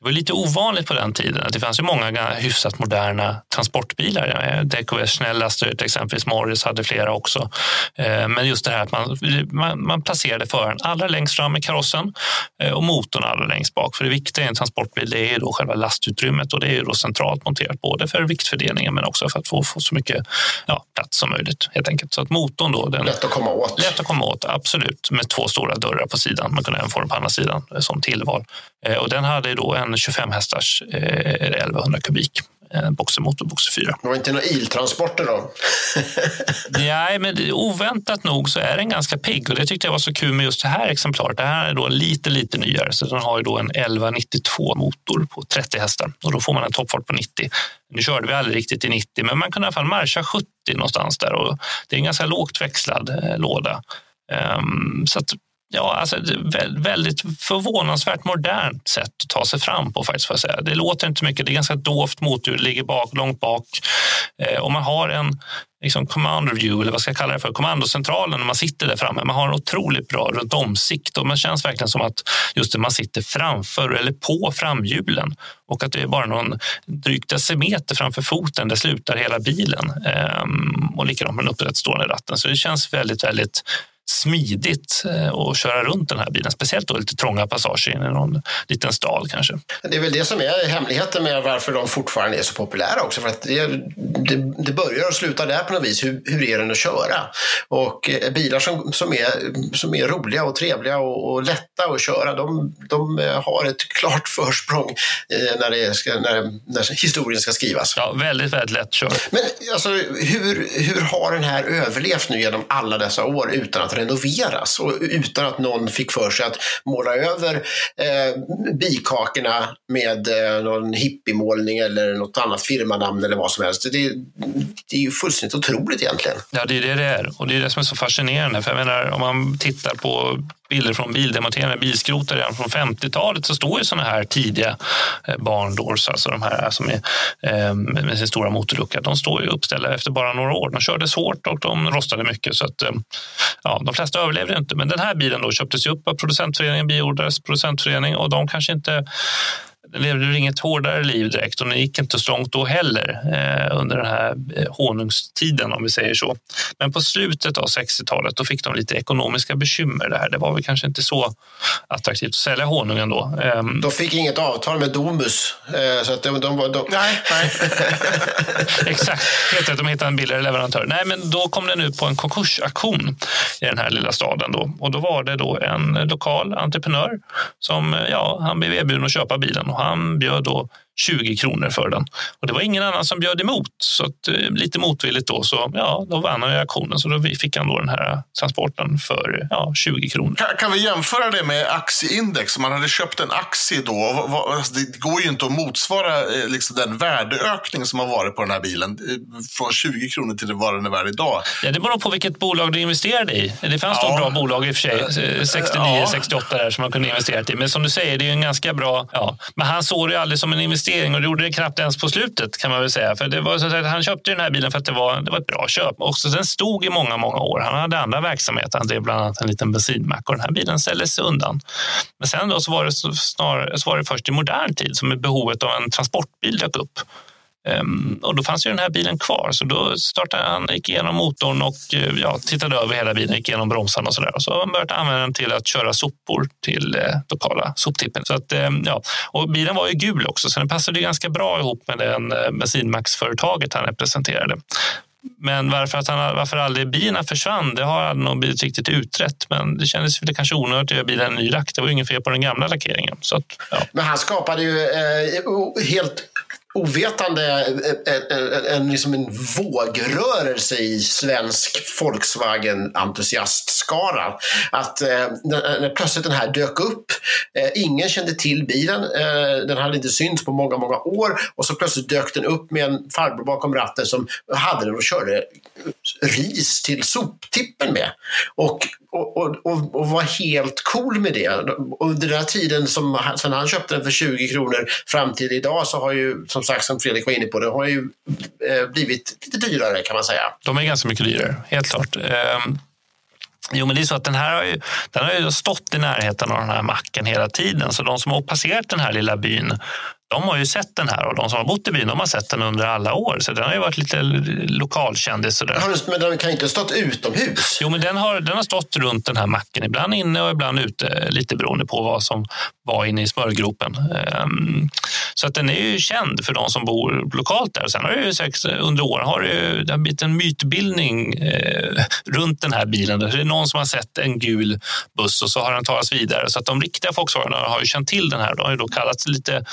det var lite ovanligt på den tiden. Det fanns ju många hyfsat moderna transportbilar. DKV snälla stöd, exempelvis Morris hade flera också. Eh, men just det här att man, man, man placerade föraren allra längst fram med karossen eh, och motorn allra längst bak. För det viktiga i en transportbil det är då själva lastutrymmet och det är då centralt monterat både för viktfördelningen men också för att få, få så mycket ja, plats som möjligt helt enkelt. Så att motorn då... Den, lätt att komma åt. Lätt att komma åt, absolut. Med två stora dörrar på sidan. Man kunde även få den på andra sidan eh, som tillval. Och den hade då en 25 hästars 1100 kubik eh, boxermotor, boxer 4. Det var inte några iltransporter då? Nej, men oväntat nog så är den ganska pigg och det tyckte jag var så kul med just det här exemplaret. Det här är då lite, lite nyare, så den har ju då en 1192 motor på 30 hästar och då får man en toppfart på 90. Nu körde vi aldrig riktigt i 90, men man kan i alla fall marscha 70 någonstans där och det är en ganska lågt växlad eh, låda. Um, så att Ja, alltså väldigt förvånansvärt modernt sätt att ta sig fram på faktiskt. För att säga. Det låter inte mycket, det är ganska dovt motorljud, ligger bak, långt bak. Eh, och man har en liksom commander view, eller vad ska jag kalla det för, kommandocentralen när man sitter där framme. Man har en otroligt bra runtomsikt och man känns verkligen som att just det, man sitter framför eller på framhjulen och att det är bara någon drygt decimeter framför foten, där slutar hela bilen. Ehm, och likadant med den upprättstående ratten. Så det känns väldigt, väldigt smidigt eh, att köra runt den här bilen. Speciellt då lite trånga passager in i någon liten stad kanske. Det är väl det som är hemligheten med varför de fortfarande är så populära också. För att det, det, det börjar och slutar där på något vis. Hur, hur är den att köra? Och eh, bilar som, som, är, som är roliga och trevliga och, och lätta att köra, de, de eh, har ett klart försprång när, det ska, när, när historien ska skrivas. Ja, väldigt, väldigt lätt kört. Men alltså, hur, hur har den här överlevt nu genom alla dessa år utan att renoveras och utan att någon fick för sig att måla över eh, bikakorna med eh, någon hippiemålning eller något annat firmanamn eller vad som helst. Det, det är ju fullständigt otroligt egentligen. Ja, det är det det är och det är det som är så fascinerande. För jag menar, om man tittar på bilder från bildemonterade bilskrotare redan från 50-talet så står ju sådana här tidiga eh, barndoors, alltså de här som är eh, med sin stora motorlucka, de står ju uppställda efter bara några år. De kördes hårt och de rostade mycket så att eh, ja, de flesta överlevde inte. Men den här bilen då köptes ju upp av producentföreningen, biodlares producentförening och de kanske inte levde ju inget hårdare liv direkt och den gick inte så långt då heller eh, under den här eh, honungstiden om vi säger så. Men på slutet av 60-talet då fick de lite ekonomiska bekymmer där. Det var väl kanske inte så attraktivt att sälja honungen då. Ehm, de fick inget avtal med Domus. Eh, så att de, de, de... Nej, nej. Exakt, helt rätt. De hittade en billigare leverantör. Nej, men då kom den ut på en konkursaktion i den här lilla staden. Då. Och då var det då en lokal entreprenör som ja, han blev erbjuden att köpa bilen och um 比较多。20 kronor för den. Och det var ingen annan som bjöd emot, så att, eh, lite motvilligt då, så ja, då vann han i auktionen. Så då fick han då den här transporten för ja, 20 kronor. Kan, kan vi jämföra det med aktieindex? Om man hade köpt en aktie då, vad, alltså det går ju inte att motsvara eh, liksom, den värdeökning som har varit på den här bilen. Eh, från 20 kronor till vad den är värd idag. Ja, det beror på vilket bolag du investerade i. Det fanns ja. då bra bolag i och för sig, 69, ja. 68 där som man kunde investera i. Men som du säger, det är en ganska bra... Ja. Men han såg det aldrig som en investering investering och det gjorde det knappt ens på slutet kan man väl säga. För det var så att han köpte den här bilen för att det var, det var ett bra köp. Och så den stod i många, många år. Han hade andra verksamheter. Han drev bland annat en liten bensinmack och den här bilen ställdes undan. Men sen då så var det, så så var det först i modern tid som behovet av en transportbil dök upp. Ehm, och då fanns ju den här bilen kvar, så då startade han, gick igenom motorn och eh, ja, tittade över hela bilen, gick igenom bromsarna och så där. Och så har han börjat använda den till att köra sopor till eh, lokala soptippen. Så att, ehm, ja. Och bilen var ju gul också, så den passade ganska bra ihop med den eh, bensinmacksföretaget han representerade. Men varför, att han, varför aldrig bina försvann, det har nog blivit riktigt utrett. Men det kändes väl kanske onödigt att göra bilen nylack. Det var ju inget fel på den gamla lackeringen. Så att, ja. Men han skapade ju eh, helt ovetande en, en, en, liksom en vågrörelse i svensk Volkswagen-entusiastskara. Att eh, när, när plötsligt den här dök upp, eh, ingen kände till bilen, eh, den hade inte synts på många, många år och så plötsligt dök den upp med en farbror bakom ratten som hade den och körde ris till soptippen med. Och, och, och, och var helt cool med det. Under den här tiden, som, sen han köpte den för 20 kronor fram till idag, så har ju som sagt, som Fredrik var inne på, det har ju eh, blivit lite dyrare kan man säga. De är ganska mycket dyrare, helt klart. Um... jo, men det är så att den här har ju, den har ju stått i närheten av den här macken hela tiden. Så de som har passerat den här lilla byn de har ju sett den här och de som har bott i byn de har sett den under alla år. Så den har ju varit lite lokalkändis. Men den kan inte ha stått utomhus? Jo, men den har, den har stått runt den här macken. Ibland inne och ibland ute, lite beroende på vad som var inne i smörgropen. Um, ehm, så att den är ju känd för de som bor lokalt där. Sen har det ju sex, under åren har det, det har blivit en mytbildning eh, runt den här bilen. Det är någon som har sett en gul buss och så har den tagits vidare. Så att de riktiga Volkswagen har ju känt till den här. De har ju då kallats lite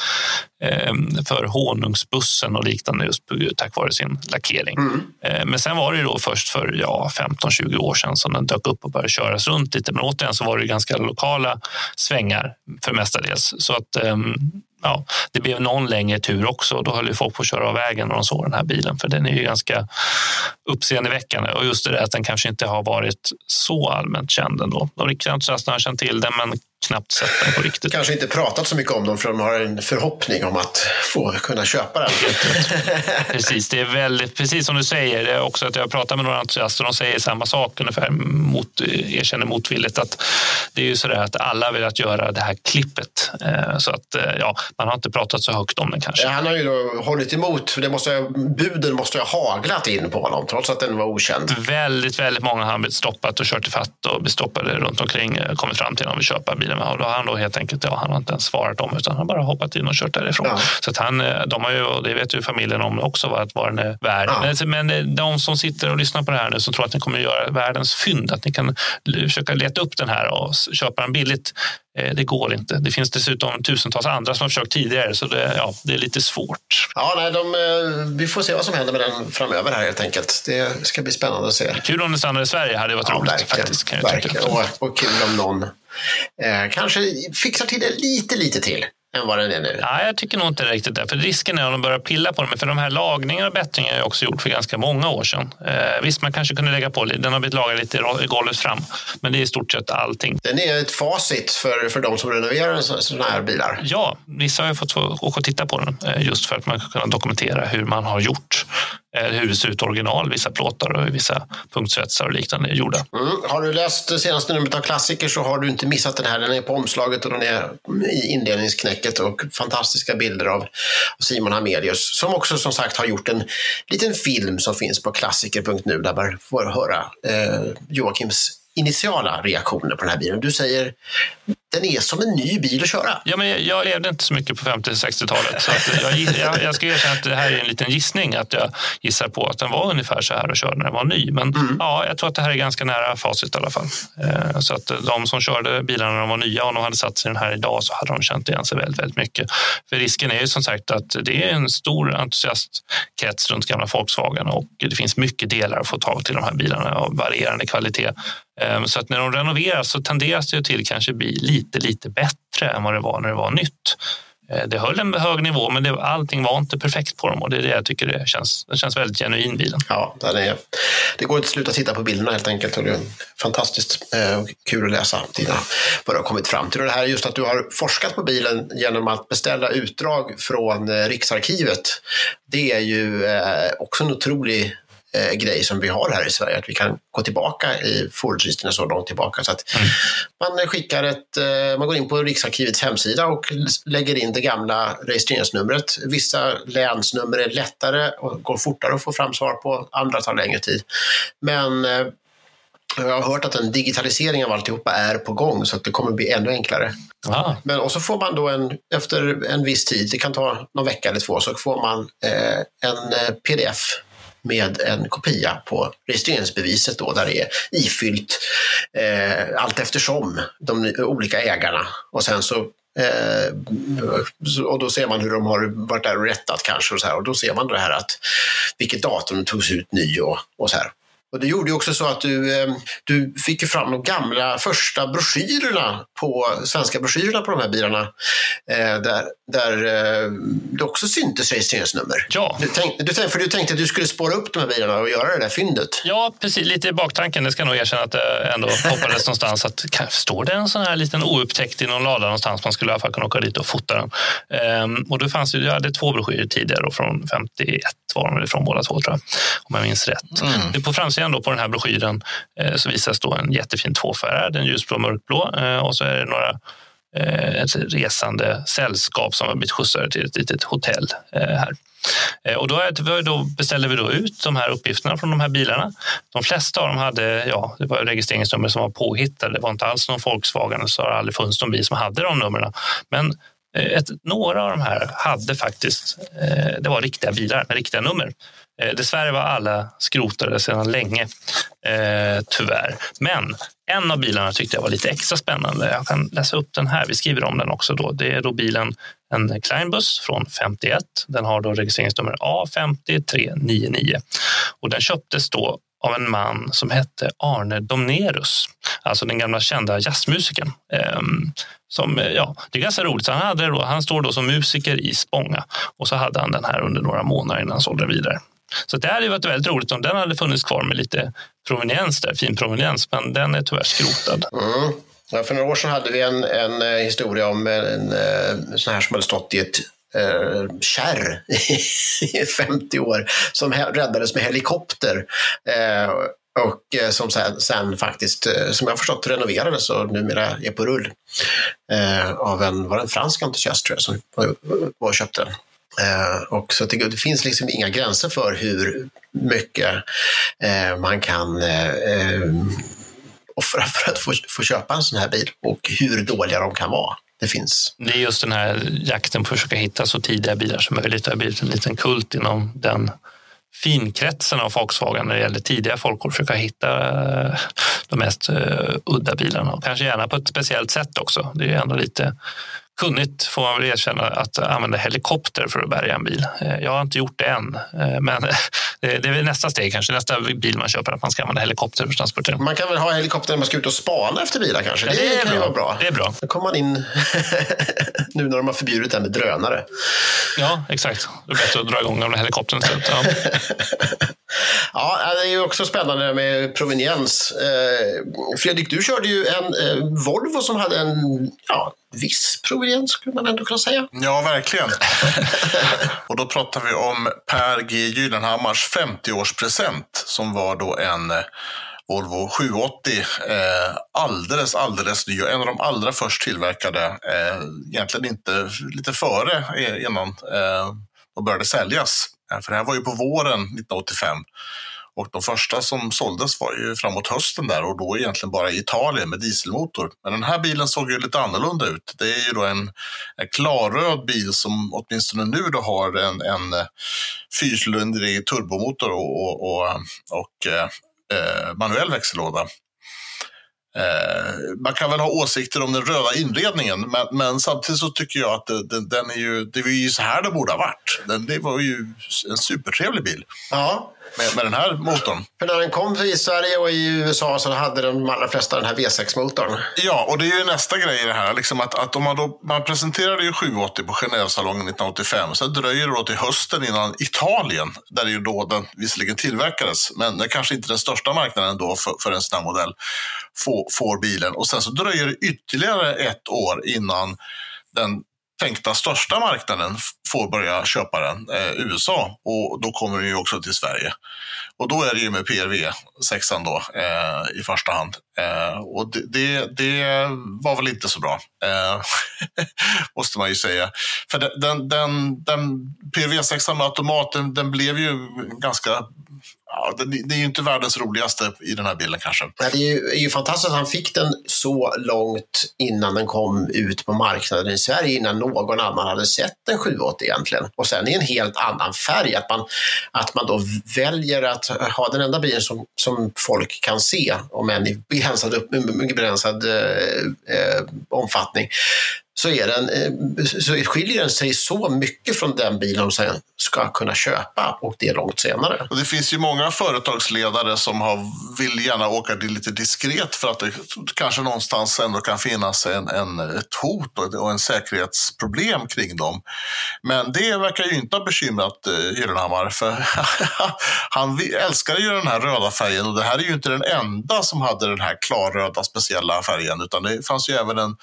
för honungsbussen och liknande just tack vare sin lackering. Mm. Ehm, men sen var det ju då först för ja, 15-20 år sedan som den dök upp och började köras runt lite. Men återigen så var det ganska lokala svängar för mestadels. Så att ehm, ja, det blev någon längre tur också. Då höll ju folk på att köra av vägen när de såg den här bilen, för den är ju ganska uppseendeväckande. Och just det att den kanske inte har varit så allmänt känd ändå. De riktiga entusiasterna har känt till den, men knappt sett den på riktigt. Kanske inte pratat så mycket om dem för de har en förhoppning om att få kunna köpa den. precis, det är väldigt, precis som du säger, det är också att jag pratar med några entusiaster och de säger samma sak ungefär, mot, erkänner motvilligt att det är ju så där att alla vill att göra det här klippet. Eh, så att eh, ja, man har inte pratat så högt om den kanske. Han har ju då hållit emot, för det måste, buden måste ha haglat in på honom trots att den var okänd. Väldigt, väldigt många har blivit stoppat och kört i fatt och blivit stoppade runt omkring, eh, kommit fram till de vill köpa bilen. Och då har han då helt enkelt, ja, han har inte ens svarat dem utan han bara hoppat in och kört därifrån. Ja. Så att han, eh, de har ju, och det vet ju familjen om också, vad, vad den är värd. Ja. Men, men eh, de som sitter och lyssnar på det här nu som tror att ni kommer göra världens fynd, att ni kan försöka leta upp den här och köpa den billigt. Eh, det går inte. Det finns dessutom tusentals andra som har försökt tidigare så det, ja, det är lite svårt. Ja, nej, de, vi får se vad som händer med den framöver här helt enkelt. Det ska bli spännande att se. Kul om den stannar i Sverige hade varit ja, roligt. Verkligen, faktiskt, kan jag verkligen. Och, och kul om någon eh, kanske fixar till det lite, lite till än vad den är nu? Ja, jag tycker nog inte riktigt det. För risken är om de börjar pilla på det. För de här lagningarna och bättringar har jag också gjort för ganska många år sedan. Eh, visst, man kanske kunde lägga på Den har blivit lagad lite i golvet fram. Men det är i stort sett allting. Den är ett facit för, för de som renoverar sådana här bilar? Ja, vissa har ju fått åka och titta på den eh, just för att man ska kunna dokumentera hur man har gjort. Eh, hur det ser ut original. Vissa plåtar och vissa punktsvetsar och liknande är gjorda. Mm. Har du läst senaste numret av Klassiker så har du inte missat den här. Den är på omslaget och den är i inledningsknäcket och fantastiska bilder av Simon Hamelius som också som sagt har gjort en liten film som finns på klassiker.nu där man får höra eh, Joakims initiala reaktioner på den här bilen. Du säger den är som en ny bil att köra. Ja, men jag levde inte så mycket på 50-60-talet. Så att jag, jag, jag ska erkänna att det här är en liten gissning. Att jag gissar på att den var ungefär så här och körde när den var ny. Men mm. ja, jag tror att det här är ganska nära facit i alla fall. Eh, så att de som körde bilarna när de var nya och de hade satt sig den här idag så hade de känt igen sig väldigt, väldigt mycket. För risken är ju som sagt att det är en stor entusiastkrets runt gamla Volkswagen och det finns mycket delar att få tag till de här bilarna av varierande kvalitet. Ehm, så att när de renoveras så tenderas det till kanske bli lite, lite bättre än vad det var när det var nytt. Ehm, det höll en hög nivå, men det, allting var inte perfekt på dem och det är det jag tycker det känns. Det känns väldigt genuin bilen. Ja, den är, det går inte att sluta titta på bilderna helt enkelt och det är fantastiskt eh, kul att läsa dina, vad du har kommit fram till. Och det här är just att du har forskat på bilen genom att beställa utdrag från eh, Riksarkivet. Det är ju eh, också en otrolig eh, grej som vi har här i Sverige, att vi kan gå tillbaka i fordonsregistren så långt tillbaka. Så att mm. Man skickar ett, eh, man går in på Riksarkivets hemsida och lägger in det gamla registreringsnumret. Vissa länsnummer är lättare och går fortare att få fram svar på, andra tar längre tid. Men eh, jag har hört att en digitalisering av alltihopa är på gång så att det kommer bli ännu enklare. Ah. Men, och så får man då en, efter en viss tid, det kan ta någon vecka eller två, så får man eh, en eh, pdf med en kopia på registreringsbeviset då, där det är ifyllt eh, allt eftersom de olika ägarna. Och sen så Eh, och då ser man hur de har varit där och rättat kanske och så här. Och då ser man det här att vilket datum togs ut ny och, och så här. Och det gjorde ju också så att du, eh, du fick fram de gamla första broschyrerna på, svenska broschyrerna på de här bilarna. Eh, där, där eh, det också syntes registreringsnummer. Ja. Du tänkte, du, för du tänkte att du skulle spåra upp de här bilarna och göra det där fyndet. Ja, precis. Lite i baktanken. Det ska jag nog erkänna att det ändå hoppades någonstans. Att, står det en sån här liten oupptäckt i någon lada någonstans? Man skulle i alla fall kunna åka dit och fota den. Ehm, och då fanns det, jag hade två broschyrer tidigare, från 51 var de ifrån båda två tror jag. Om jag minns rätt. Mm. På framsidan då på den här broschyren eh, så visas då en jättefin tvåfärgad, en ljusblå och mörkblå. Eh, och så är det några eh, ett resande sällskap som har blivit skjutsade till ett litet hotell eh, här. Eh, och då, då beställde vi då ut de här uppgifterna från de här bilarna. De flesta av dem hade ja, det var registreringsnummer som var påhittade. Det var inte alls någon Volkswagen, så har det aldrig funnits någon bil som hade de numren. Men eh, ett, några av de här hade faktiskt, det var riktiga bilar med riktiga nummer. Eh, dessvärre var alla skrotade sedan länge, eh, tyvärr. Men en av bilarna tyckte jag var lite extra spännande. Jag kan läsa upp den här. Vi skriver om den också. Då. Det är då bilen en Kleinbus från 51. Den har då registreringsnummer A50399 och den köptes då av en man som hette Arne Domnerus, alltså den gamla kända jazzmusikern. Ehm, som, eh, ja, det är ganska roligt. Han, hade då, han står då som musiker i Spånga och så hade han den här under några månader innan han sålde den vidare. Så det hade varit väldigt roligt om den hade funnits kvar med lite proveniens där, fin proveniens, men den är tyvärr skrotad. Mm. Ja, för några år sedan hade vi en, en eh, historia om en, en, en eh, sån här som hade stått i ett eh, kärr i 50 år som räddades med helikopter. Eh, och eh, som sen, sen, faktiskt, eh, som jag förstått, renoverades och numera är på rull eh, av en, var en fransk entusiast tror jag som var, var och köpte den. Eh, och så det, det, finns liksom inga gränser för hur mycket eh, man kan eh, eh, offra för att få, få köpa en sån här bil och hur dåliga de kan vara. Det finns. Det är just den här jakten på att försöka hitta så tidiga bilar som möjligt. Det har blivit en liten kult inom den finkretsen av Volkswagen när det gäller tidiga folk och försöka hitta eh, de mest eh, udda bilarna och kanske gärna på ett speciellt sätt också. Det är ändå lite kunnigt, får man väl erkänna, att använda helikopter för att bärga en bil. Eh, jag har inte gjort det än, eh, men det är väl nästa steg kanske. Nästa bil man köper, att man ska använda helikopter för transportering. Man kan väl ha helikopter när man ska ut och spana efter bilar kanske? Ja, det, det kan ju vara bra. Det är bra. Då kommer man in nu när de har förbjudit det med drönare. Ja, exakt. Det är bättre att dra igång gamla helikoptern istället. Ja. Ja, det är ju också spännande med proveniens. Eh, Fredrik, du körde ju en Volvo som hade en ja, viss proveniens, skulle man ändå kunna säga. Ja, verkligen. och då pratar vi om Per G Gyllenhammars 50-årspresent som var då en eh, Volvo 780. Eh, alldeles, alldeles ny och en av de allra först tillverkade. Eh, egentligen inte lite före eh, innan eh, de började säljas. Eh, för det här var ju på våren 1985. Och de första som såldes var ju framåt hösten där och då egentligen bara i Italien med dieselmotor. Men den här bilen såg ju lite annorlunda ut. Det är ju då en, en klarröd bil som åtminstone nu då har en, en eh, fyrcylindrig turbomotor och, och, och, och eh, eh, manuell växellåda. Eh, man kan väl ha åsikter om den röda inredningen, men, men samtidigt så tycker jag att den, den, är ju, det var ju så här det borde ha varit. Den, det var ju en supertrevlig bil. Ja med, med den här motorn. För när den kom i Sverige och i USA så hade de allra flesta den här V6-motorn. Ja, och det är ju nästa grej i det här. Liksom att, att om man, då, man presenterade ju 780 på Genèvesalongen 1985. Sen dröjer det då till hösten innan Italien, där det ju då den visserligen tillverkades, men det är kanske inte den största marknaden då för, för en sån här modell, får, får bilen. Och sen så dröjer det ytterligare ett år innan den tänkta största marknaden får börja köpa den, eh, USA, och då kommer den ju också till Sverige. Och då är det ju med PRV 6 då eh, i första hand. Eh, och det, det, det, var väl inte så bra, eh, måste man ju säga. För den, den, den PRV 6 med automat, den, den blev ju ganska Ja, det, är ju inte världens roligaste i den här bilden kanske. Nej, det är ju, är ju fantastiskt att han fick den så långt innan den kom ut på marknaden i Sverige, innan någon annan hade sett en 780 egentligen. Och sen i en helt annan färg, att man, att man då väljer att ha den enda bilen som, som folk kan se, om än i begränsad, begränsad eh, eh, omfattning så, är den, eh, så skiljer den sig så mycket från den bilen de sen ska kunna köpa och det långt senare. Och det finns ju många företagsledare som har, vill gärna åka det lite diskret för att det kanske någonstans ändå kan finnas en, en, ett hot och, och en säkerhetsproblem kring dem. Men det verkar ju inte ha bekymrat eh, Gyllenhammar för han älskar ju den här röda färgen och det här är ju inte den enda som hade den här klarröda speciella färgen utan det fanns ju även en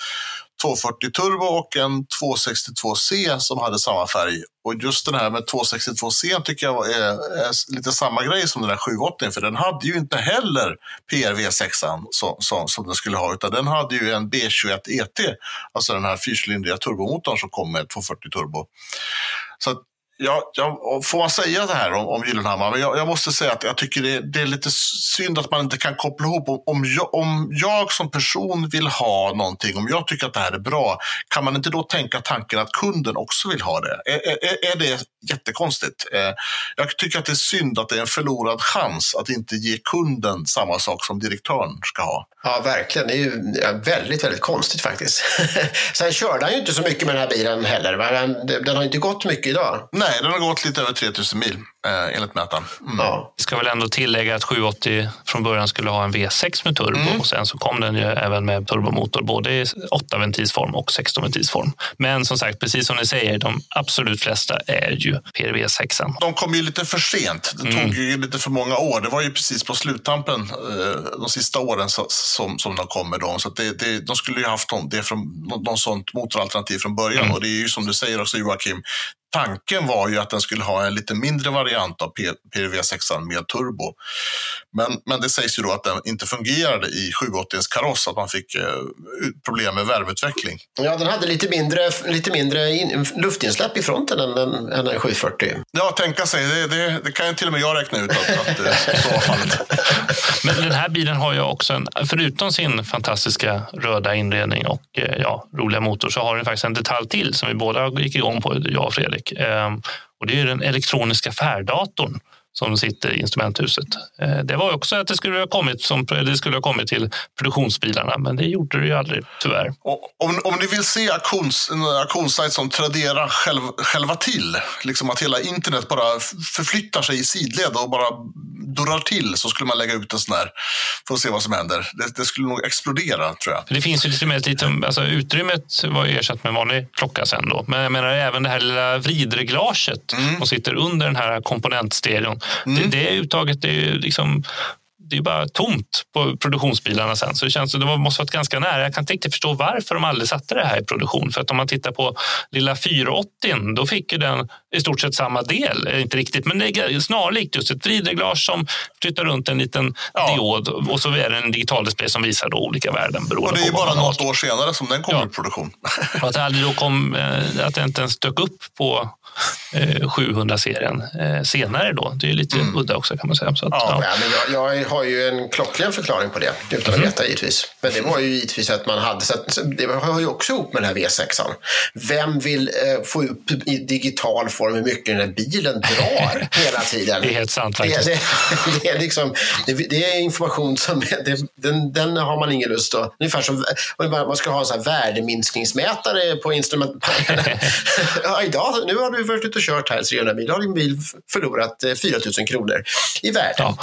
240 turbo och en 262C som hade samma färg. Och just den här med 262C tycker jag är, är lite samma grej som den där 780 för den hade ju inte heller PRV6 som, som, som den skulle ha utan den hade ju en B21 ET, alltså den här fyrcylindriga turbomotorn som kom med 240 turbo. Så Ja, jag, får man säga det här om, om Gyllenhammar? Men jag, jag, måste säga att jag tycker det, det, är lite synd att man inte kan koppla ihop. Om jag, om jag som person vill ha någonting, om jag tycker att det här är bra, kan man inte då tänka tanken att kunden också vill ha det? Är, är, är det jättekonstigt? Eh, jag tycker att det är synd att det är en förlorad chans att inte ge kunden samma sak som direktören ska ha. Ja, verkligen. Det är ju väldigt, väldigt konstigt faktiskt. Sen körde han ju inte så mycket med den här bilen heller. Den har inte gått mycket idag. Nej, den har gått lite över 3000 mil eh, enligt mätaren. Mm. Ja. Vi ska väl ändå tillägga att 780 från början skulle ha en V6 med turbo mm. och sen så kom den ju även med turbomotor både i 8-ventilsform och 16-ventilsform. Men som sagt, precis som ni säger, de absolut flesta är ju PRV 6. De kom ju lite för sent. Det tog mm. ju lite för många år. Det var ju precis på sluttampen eh, de sista åren som, som de kom med dem. Så det, det, de skulle ju haft det från, någon sånt motoralternativ från början. Mm. Och det är ju som du säger också Joakim, Tanken var ju att den skulle ha en lite mindre variant av PRV6 med turbo. Men, men det sägs ju då att den inte fungerade i 780 kaross, att man fick eh, problem med värmeutveckling. Ja, den hade lite mindre, lite mindre in, luftinsläpp i fronten än, en 740. Ja, tänka sig. Det, det, det, kan ju till och med jag räkna ut att, att det så var fallet. Men den här bilen har ju också, en, förutom sin fantastiska röda inredning och eh, ja, roliga motor, så har den faktiskt en detalj till som vi båda gick igång på, jag och Fredrik. Och det är den elektroniska färddatorn som sitter i instrumenthuset. Eh, det var också att det skulle ha kommit, som, det skulle ha kommit till produktionsbilarna, men det gjorde det ju aldrig, tyvärr. om, om ni vill se auktions, en auktionssajt som Tradera själv, själva till, liksom att hela internet bara förflyttar sig i sidled och bara dörrar till, så skulle man lägga ut en sån här för att se vad som händer. Det, det skulle nog explodera, tror jag. För det finns ju lite mer, lite, alltså, utrymmet var ersatt med en vanlig klocka sen då, men jag menar även det här lilla vridreglaget mm. som sitter under den här komponentstereon Det, det uttaget är ju liksom det är bara tomt på produktionsbilarna sen. Så det känns det måste varit ganska nära. Jag kan inte riktigt förstå varför de aldrig satte det här i produktion. För att om man tittar på lilla 480, då fick ju den i stort sett samma del. Inte riktigt, men det är snarlikt. Just ett vridreglage som flyttar runt en liten ja. diod och så är det en digital display som visar då olika värden. Och det är bara något år senare som den kom ja. i produktion. att det aldrig då kom, eh, att det inte ens dök upp på 700-serien eh, senare då. Det är lite mm. udda också kan man säga. Att, ja, ja. men jag, jag, har ju en klockren förklaring på det, utan att mm. veta givetvis. Men det var ju givetvis att man hade, så att, det hör ju också ihop med den här V6an. Vem vill eh, få upp i digital form hur mycket den här bilen drar hela tiden? Det är helt sant faktiskt. Det, det, det är, liksom, det, det, är information som, den, den, har man ingen lust att, ungefär som man ska ha en värdeminskningsmätare på instrumentpanelen. ja, idag, nu har du varit ute och kört här 300 mil, har din bil förlorat 4 eh, 000 kronor i värde. Ja,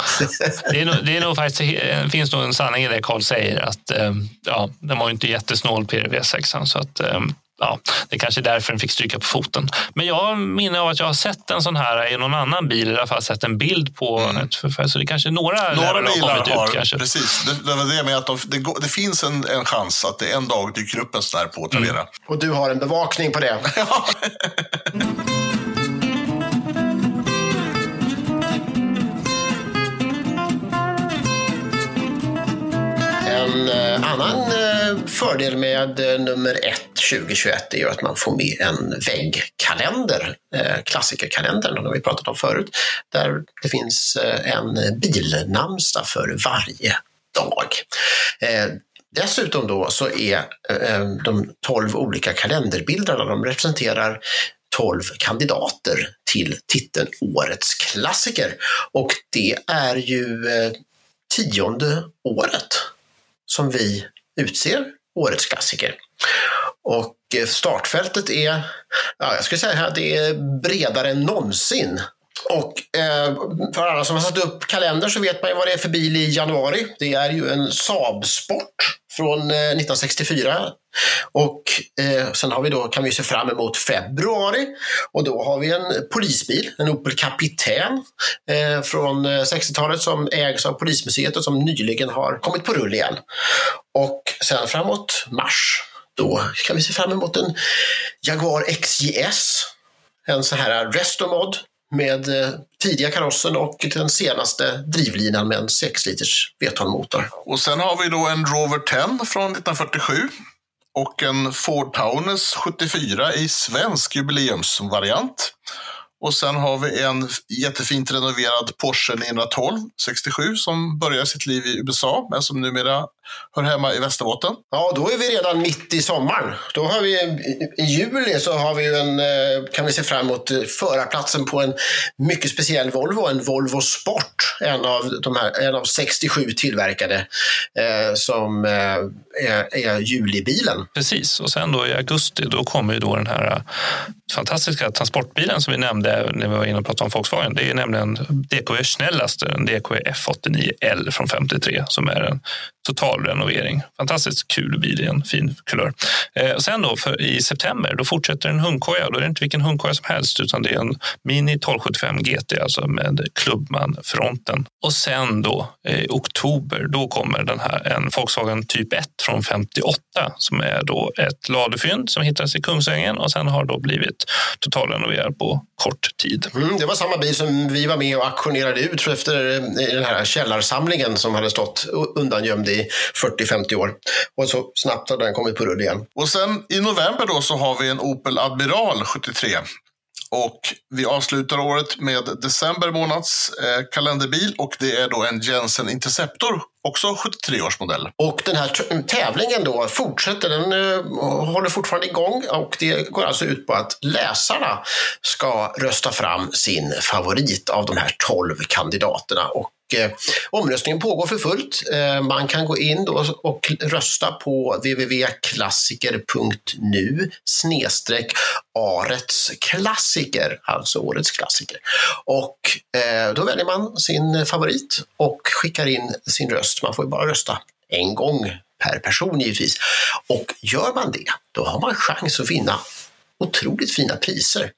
det, är nog, det är nog faktiskt, finns nog en sanning i det Carl säger, att eh, ja, den var inte jättesnål PRV6. Så att, eh, ja, det är kanske är därför den fick stryka på foten. Men jag minns av att jag har sett en sån här i någon annan bil, i alla fall sett en bild på mm. ett, så det kanske några, några bilar har, har ut, kanske. Precis, det, det var det med att de, det, det, finns en, en chans att det en dag dyker upp en sån här på Tradera. Mm. Och du har en bevakning på det? En eh, annan eh, fördel med eh, nummer ett 2021 är ju att man får med en väggkalender, klassikerkalendern, den har vi pratat om förut, där det finns en bilnamnsdag för varje dag. Dessutom då så är de 12 olika kalenderbilderna, de representerar 12 kandidater till titeln Årets klassiker. Och det är ju tionde året som vi utser årets klassiker. Och eh, startfältet är, ja, jag skulle säga att det är bredare än någonsin. Och eh, för alla som har satt upp kalender så vet man ju vad det är för bil i januari. Det är ju en Saab Sport från eh, 1964. Och eh, sen har vi då, kan vi se fram emot februari och då har vi en polisbil, en Opel Kapitän eh, från eh, 60-talet som ägs av Polismuseet och som nyligen har kommit på rull igen. Och sen framåt mars, då kan vi se fram emot en Jaguar XJS, en sån här restomod med eh, tidiga karossen och den senaste drivlinan med en 6 liters V12-motor. Och sen har vi då en Rover 10 från 1947 och en Ford Taunus 74 i svensk jubileumsvariant. Och sen har vi en jättefint renoverad Porsche 912 67 som börjar sitt liv i USA men som numera hör hemma i Västerbotten. Ja, då är vi redan mitt i sommaren. Då har vi, I juli så har vi en, eh, kan vi se fram emot eh, förarplatsen på en mycket speciell Volvo, en Volvo Sport. En av, de här, en av 67 tillverkade eh, som eh, är, är julibilen. Precis, och sen då i augusti då kommer ju då den här eh, fantastiska transportbilen som vi nämnde när vi var inne och pratade om Volkswagen. Det är nämligen DKV Schnelllaster, en DKV F89L från 53 som är en totalrenovering. Fantastiskt kul bil i en fin kulör. Eh, sen då för, i september, då fortsätter en hundkoja. Då är det inte vilken hundkoja som helst, utan det är en Mini 1275 GT, alltså med Clubman-fronten. Och sen då i oktober, då kommer den här en Volkswagen Typ 1 från 58 som är då ett ladufynd som hittas i Kungsängen och sen har då blivit totalrenoverad på kort tid. Mm, det var samma bil som vi var med och auktionerade ut efter eh, den här källarsamlingen som hade stått undangömd i 40-50 år. Och så snabbt har den kommit på rull igen. Och sen i november då så har vi en Opel Admiral 73 och vi avslutar året med december månads eh, kalenderbil och det är då en Jensen Interceptor, också 73 års modell. Och den här tävlingen då fortsätter, den uh, håller fortfarande igång och det går alltså ut på att läsarna ska rösta fram sin favorit av de här 12 kandidaterna. Och Eh, Eh, omröstningen pågår för fullt. Eh, man kan gå in och rösta på www.klassiker.nu snedstreck Arets klassiker, alltså årets klassiker. Och eh, då väljer man sin favorit och skickar in sin röst. Man får ju bara rösta en gång per person givetvis. Och gör man det, då har man chans att vinna otroligt fina priser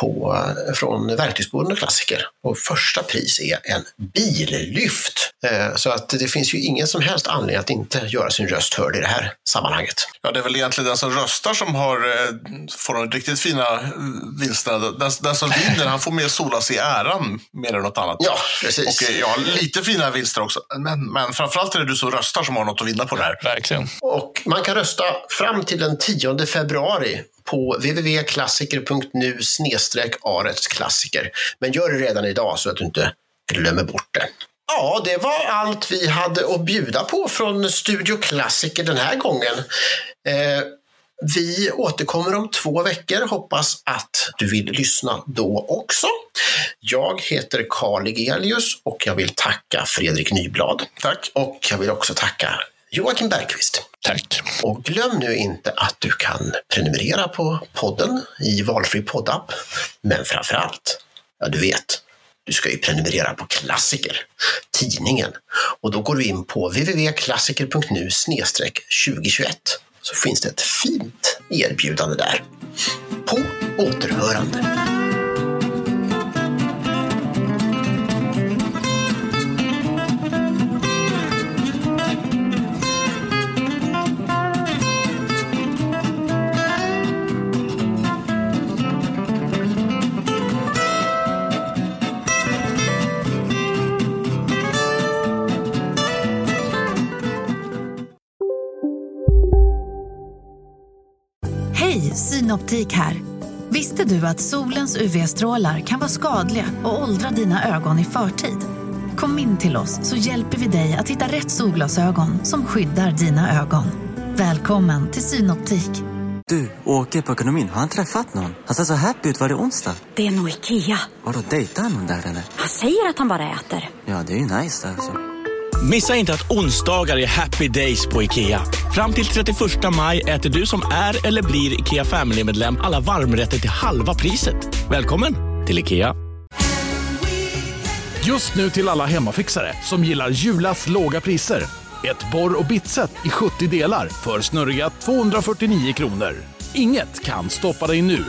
på, från Verktygsbåden och Klassiker. Och första pris är en billyft. Eh, så att det finns ju ingen som helst anledning att inte göra sin röst hörd i det här sammanhanget. Ja, det är väl egentligen den som röstar som har, eh, får de riktigt fina vinsterna. Den, den som vinner, han får mer sola sig i äran mer än något annat. Ja, precis. Och ja, lite fina vinster också. Men, men framförallt är det du som röstar som har något att vinna på det här. Verkligen. Och man kan rösta fram till den 10 februari på www.klassiker.nu arets klassiker. Men gör det redan idag så att du inte glömmer bort det. Ja, det var allt vi hade att bjuda på från Studio Klassiker den här gången. Eh, vi återkommer om två veckor. Hoppas att du vill lyssna då också. Jag heter Karl Egelius och jag vill tacka Fredrik Nyblad. Tack. Och jag vill också tacka Joakim Bergqvist. Tack. Och glöm nu inte att du kan prenumerera på podden i valfri poddapp. Men framför allt, ja du vet, du ska ju prenumerera på Klassiker, tidningen. Och då går du in på www.klassiker.nu 2021 så finns det ett fint erbjudande där. På återhörande. Synoptik här. Visste du att solens UV-strålar kan vara skadliga och åldra dina ögon i förtid? Kom in till oss så hjälper vi dig att hitta rätt solglasögon som skyddar dina ögon. Välkommen till Synoptik. Du, åker på ekonomin. Har han träffat någon? Han ser så happy ut. Var det onsdag? Det är nog Ikea. Har du dejtat någon där eller? Han säger att han bara äter. Ja, det är ju nice alltså. Missa inte att onsdagar är happy days på IKEA. Fram till 31 maj äter du som är eller blir IKEA Family-medlem alla varmrätter till halva priset. Välkommen till IKEA. Just nu till alla hemmafixare som gillar Julas låga priser. Ett borr och bitset i 70 delar för snurriga 249 kronor. Inget kan stoppa dig nu.